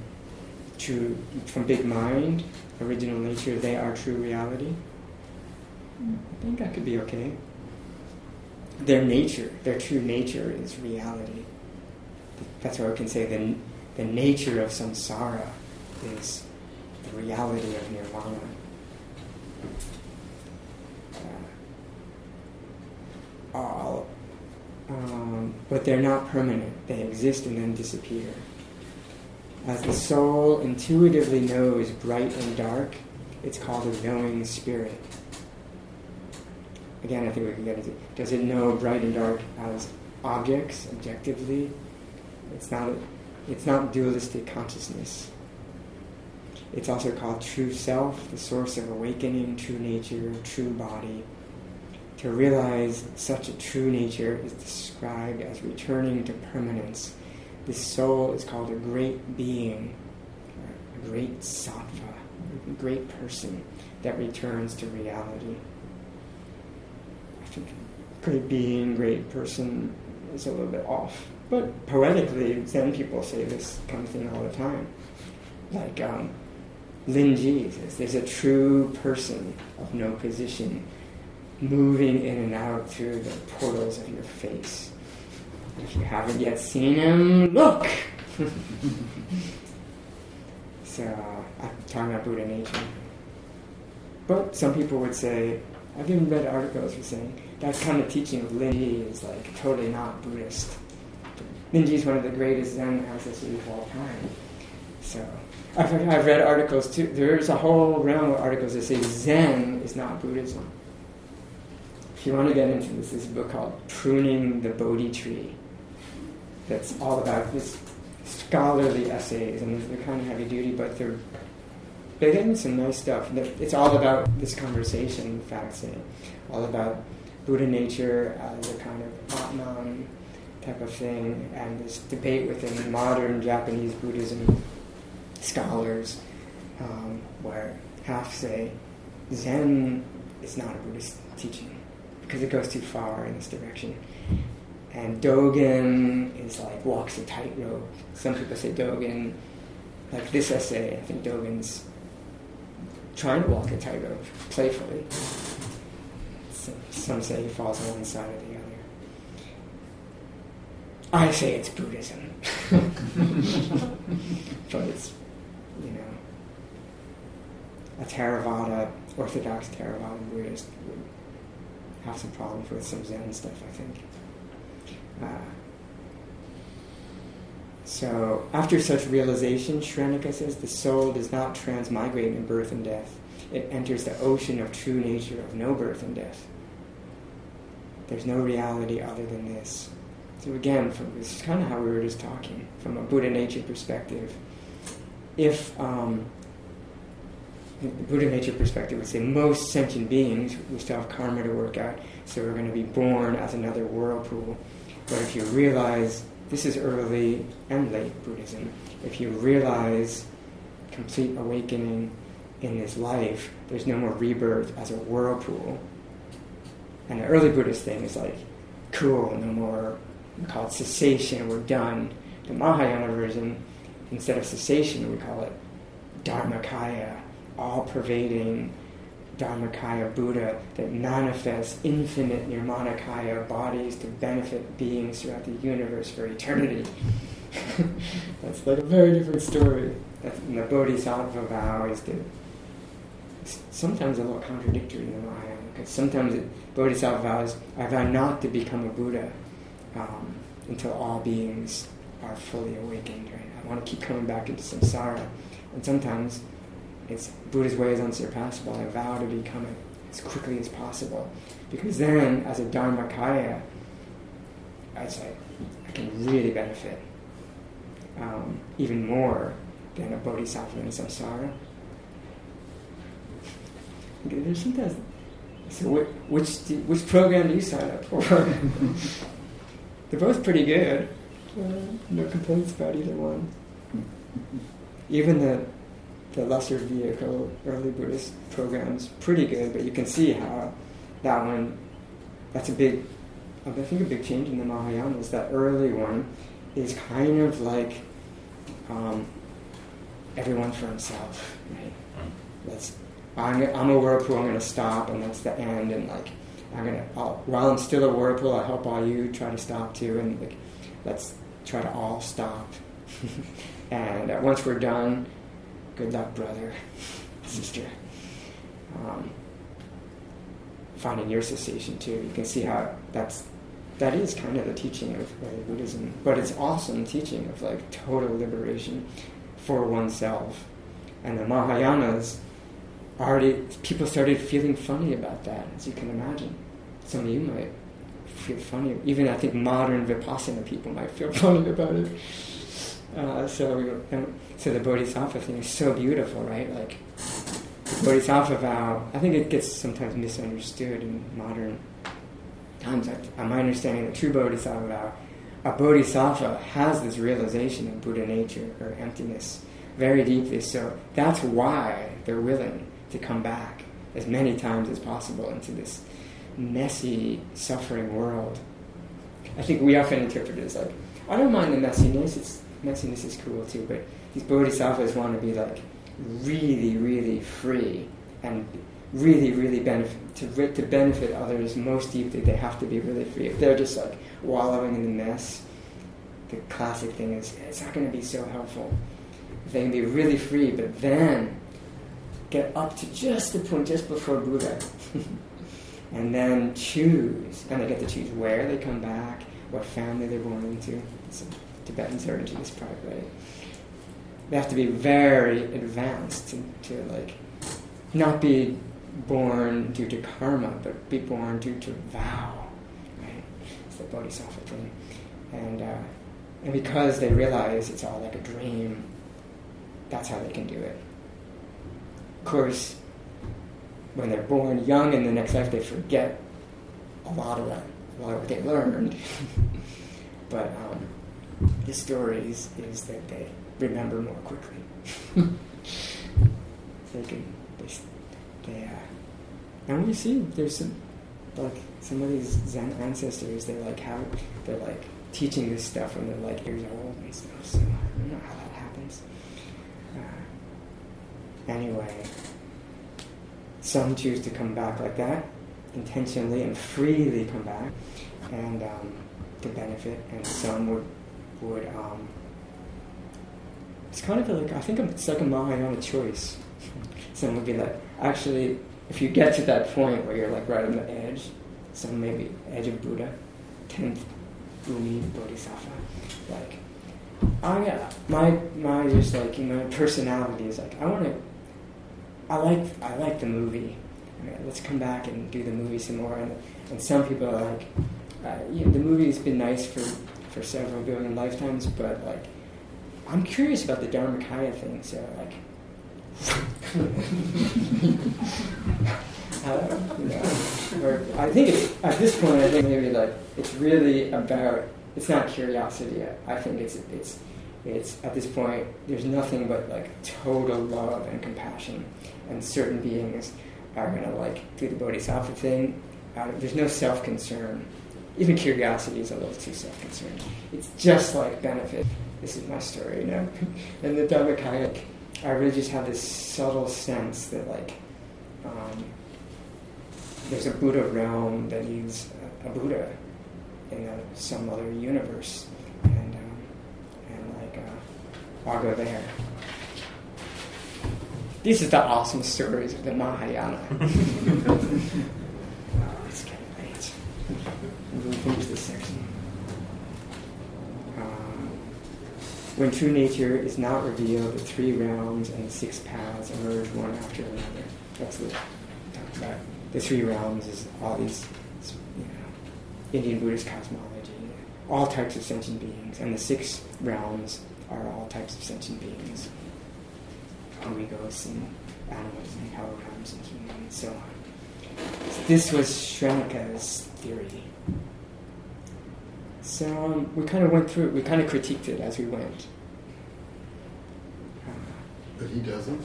true, from big mind, original nature, they are true reality, I think that could be okay. Their nature, their true nature is reality. That's why we can say the, the nature of samsara is the reality of nirvana. Uh, all, um, but they're not permanent. They exist and then disappear. As the soul intuitively knows bright and dark, it's called a knowing spirit. Again, I think we can get into does it know bright and dark as objects objectively? It's not, it's not dualistic consciousness. It's also called true self, the source of awakening, true nature, true body. To realize such a true nature is described as returning to permanence. This soul is called a great being, a great sattva, a great person that returns to reality. I think great being, great person is a little bit off. But poetically, Zen people say this kind of thing all the time. Like um, Lin Ji says, there's a true person of no position moving in and out through the portals of your face. If you haven't yet seen him, look! *laughs* so, uh, I'm talking about Buddha nature. But some people would say, I've even read articles for saying that kind of teaching of Linji is like totally not Buddhist. Lin Ji is one of the greatest Zen ancestors of all time. So, I've, I've read articles too. There's a whole realm of articles that say Zen is not Buddhism. If you want to get into this, there's a book called Pruning the Bodhi Tree that's all about this scholarly essays, and they're kind of heavy duty, but they're they're getting some nice stuff. It's all about this conversation, in fact, all about Buddha nature as a kind of Atman type of thing, and this debate within modern Japanese Buddhism scholars, um, where half say Zen is not a Buddhist teaching because it goes too far in this direction. And Dogen is like walks a tightrope. Some people say Dogen, like this essay, I think Dogen's trying to walk a tightrope playfully. Some say he falls on one side or the other. I say it's Buddhism. *laughs* but it's, you know, a Theravada, Orthodox Theravada Buddhist would have some problems with some Zen stuff, I think. Uh, so, after such realization, Shrenika says, the soul does not transmigrate in birth and death. It enters the ocean of true nature of no birth and death. There's no reality other than this. So again, from, this is kind of how we were just talking, from a Buddha nature perspective. If um, the Buddha nature perspective would say most sentient beings, we still have karma to work out, so we're going to be born as another whirlpool. But if you realize, this is early and late Buddhism, if you realize complete awakening in this life, there's no more rebirth as a whirlpool. And the early Buddhist thing is like, cool, no more, we call it cessation, we're done. The Mahayana version, instead of cessation, we call it Dharmakaya, all pervading Dharmakaya Buddha that manifests infinite Nirmanakaya bodies to benefit beings throughout the universe for eternity. *laughs* That's like a very different story. That's, the Bodhisattva vow is to sometimes a little contradictory in the Mahayana because sometimes it, Bodhisattva vows, I vow not to become a Buddha um, until all beings are fully awakened. Right? I want to keep coming back into samsara, and sometimes it's Buddha's way is unsurpassable. I vow to become it as quickly as possible, because then, as a Dharmakaya, I'd say I can really benefit um, even more than a Bodhisattva in samsara. There's sometimes. So which which program do you sign up for? *laughs* They're both pretty good. Uh, no complaints about either one. Even the the lesser vehicle early Buddhist programs pretty good, but you can see how that one that's a big I think a big change in the Mahayana is that early one is kind of like um, everyone for himself, right? Let's I'm, I'm a whirlpool. I'm going to stop, and that's the end. And like, I'm gonna I'll, while I'm still a whirlpool, I'll help all you try to stop too, and like, let's try to all stop. *laughs* and uh, once we're done, good luck, brother, *laughs* sister. Um, finding your cessation too. You can see how that's that is kind of the teaching of uh, Buddhism, but it's awesome teaching of like total liberation for oneself. And the Mahayanas already people started feeling funny about that, as you can imagine. Some of you might feel funny. Even I think modern vipassana people might feel *laughs* funny about it. Uh, so, um, so the bodhisattva thing is so beautiful, right? Like the bodhisattva vow. I think it gets sometimes misunderstood in modern times. I'm understanding, the true bodhisattva vow, a bodhisattva has this realization of Buddha nature or emptiness very deeply. So that's why they're willing to come back as many times as possible into this messy, suffering world. I think we often interpret it as like, I don't mind the messiness, it's, messiness is cool too, but these bodhisattvas want to be like really, really free and really, really benefit to, to benefit others most deeply. They have to be really free. If they're just like wallowing in the mess, the classic thing is it's not going to be so helpful. If they can be really free, but then get up to just the point just before Buddha. *laughs* and then choose, and they get to choose where they come back, what family they're born into. So Tibetans are into this part, right? They have to be very advanced to, to like not be born due to karma, but be born due to vow, right? It's the bodhisattva thing, and uh, and because they realize it's all like a dream, that's how they can do it. Of course, when they're born young in the next life, they forget a lot of that, a lot of what they learned. *laughs* but um, the story is, is that they remember more quickly. *laughs* they can, they, they uh, and we see there's some, like some of these Zen ancestors, they like have, they're like teaching this stuff when they're like years old and stuff. So I don't know how that happens. Uh, anyway. Some choose to come back like that, intentionally and freely come back, and um, to benefit, and some would would. Um, it's kind of like I think I'm it's like a Mahayana choice. some would be like, actually, if you get to that point where you're like right on the edge, some maybe edge of Buddha, tenth bhumi Bodhisattva, like, I yeah, my my just like you my personality is like I want to I like I like the movie. Let's come back and do the movie some more. And, and some people are like, uh, know, the movie's been nice for, for several billion lifetimes, but like, I'm curious about the Dharmakaya thing. So like, uh, you know, or I think it's at this point. I think maybe like it's really about. It's not curiosity. I think it's it's it's at this point. There's nothing but like total love and compassion and certain beings are to like do the bodhisattva thing. There's no self-concern. Even curiosity is a little too self-concerned. It's just like benefit. This is my story, you know. *laughs* and the Dharmakaya, I really just have this subtle sense that like um, there's a Buddha realm that needs a, a Buddha in a, some other universe, and um, and like uh, I'll go there. These are the awesome stories of the Mahayana. *laughs* *laughs* oh, it's getting late. We'll finish this section. Uh, when true nature is not revealed, the three realms and the six paths emerge one after another. That's about. The three realms is all these, you know, Indian Buddhist cosmology, all types of sentient beings, and the six realms are all types of sentient beings amigos and animals and holograms and humans and so on. So this was Srenika's theory. So um, we kind of went through it, we kind of critiqued it as we went. But he doesn't?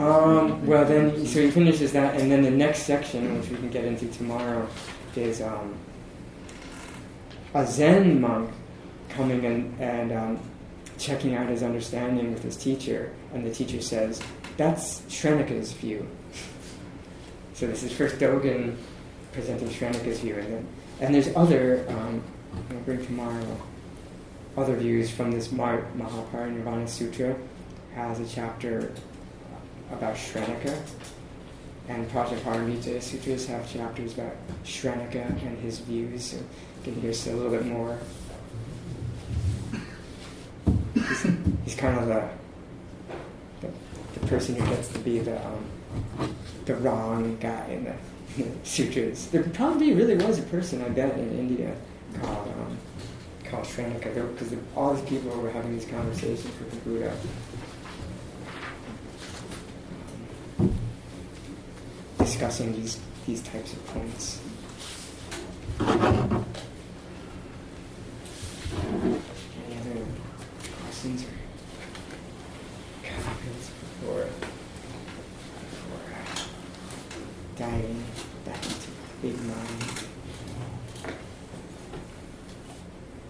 Um, well, then, so he finishes that, and then the next section, which we can get into tomorrow, is um, a Zen monk coming in and um, checking out his understanding with his teacher, and the teacher says, That's Srenika's view. *laughs* so this is first Dogen presenting Srenika's view, and then and there's other, um, I'll bring tomorrow, other views from this Mahaparinirvana Sutra, has a chapter about Shrenika, and Prajnaparamita Sutras have chapters about Shrenika and his views, so you can hear a little bit more. He's, he's kind of the, the the person who gets to be the um, the wrong guy in the, in the sutras. There probably really was a person I bet in India called um, called Shrenika, because all these people were having these conversations with the Buddha. discussing these these types of points. Any other questions or comments before, before uh, diving back into big mind?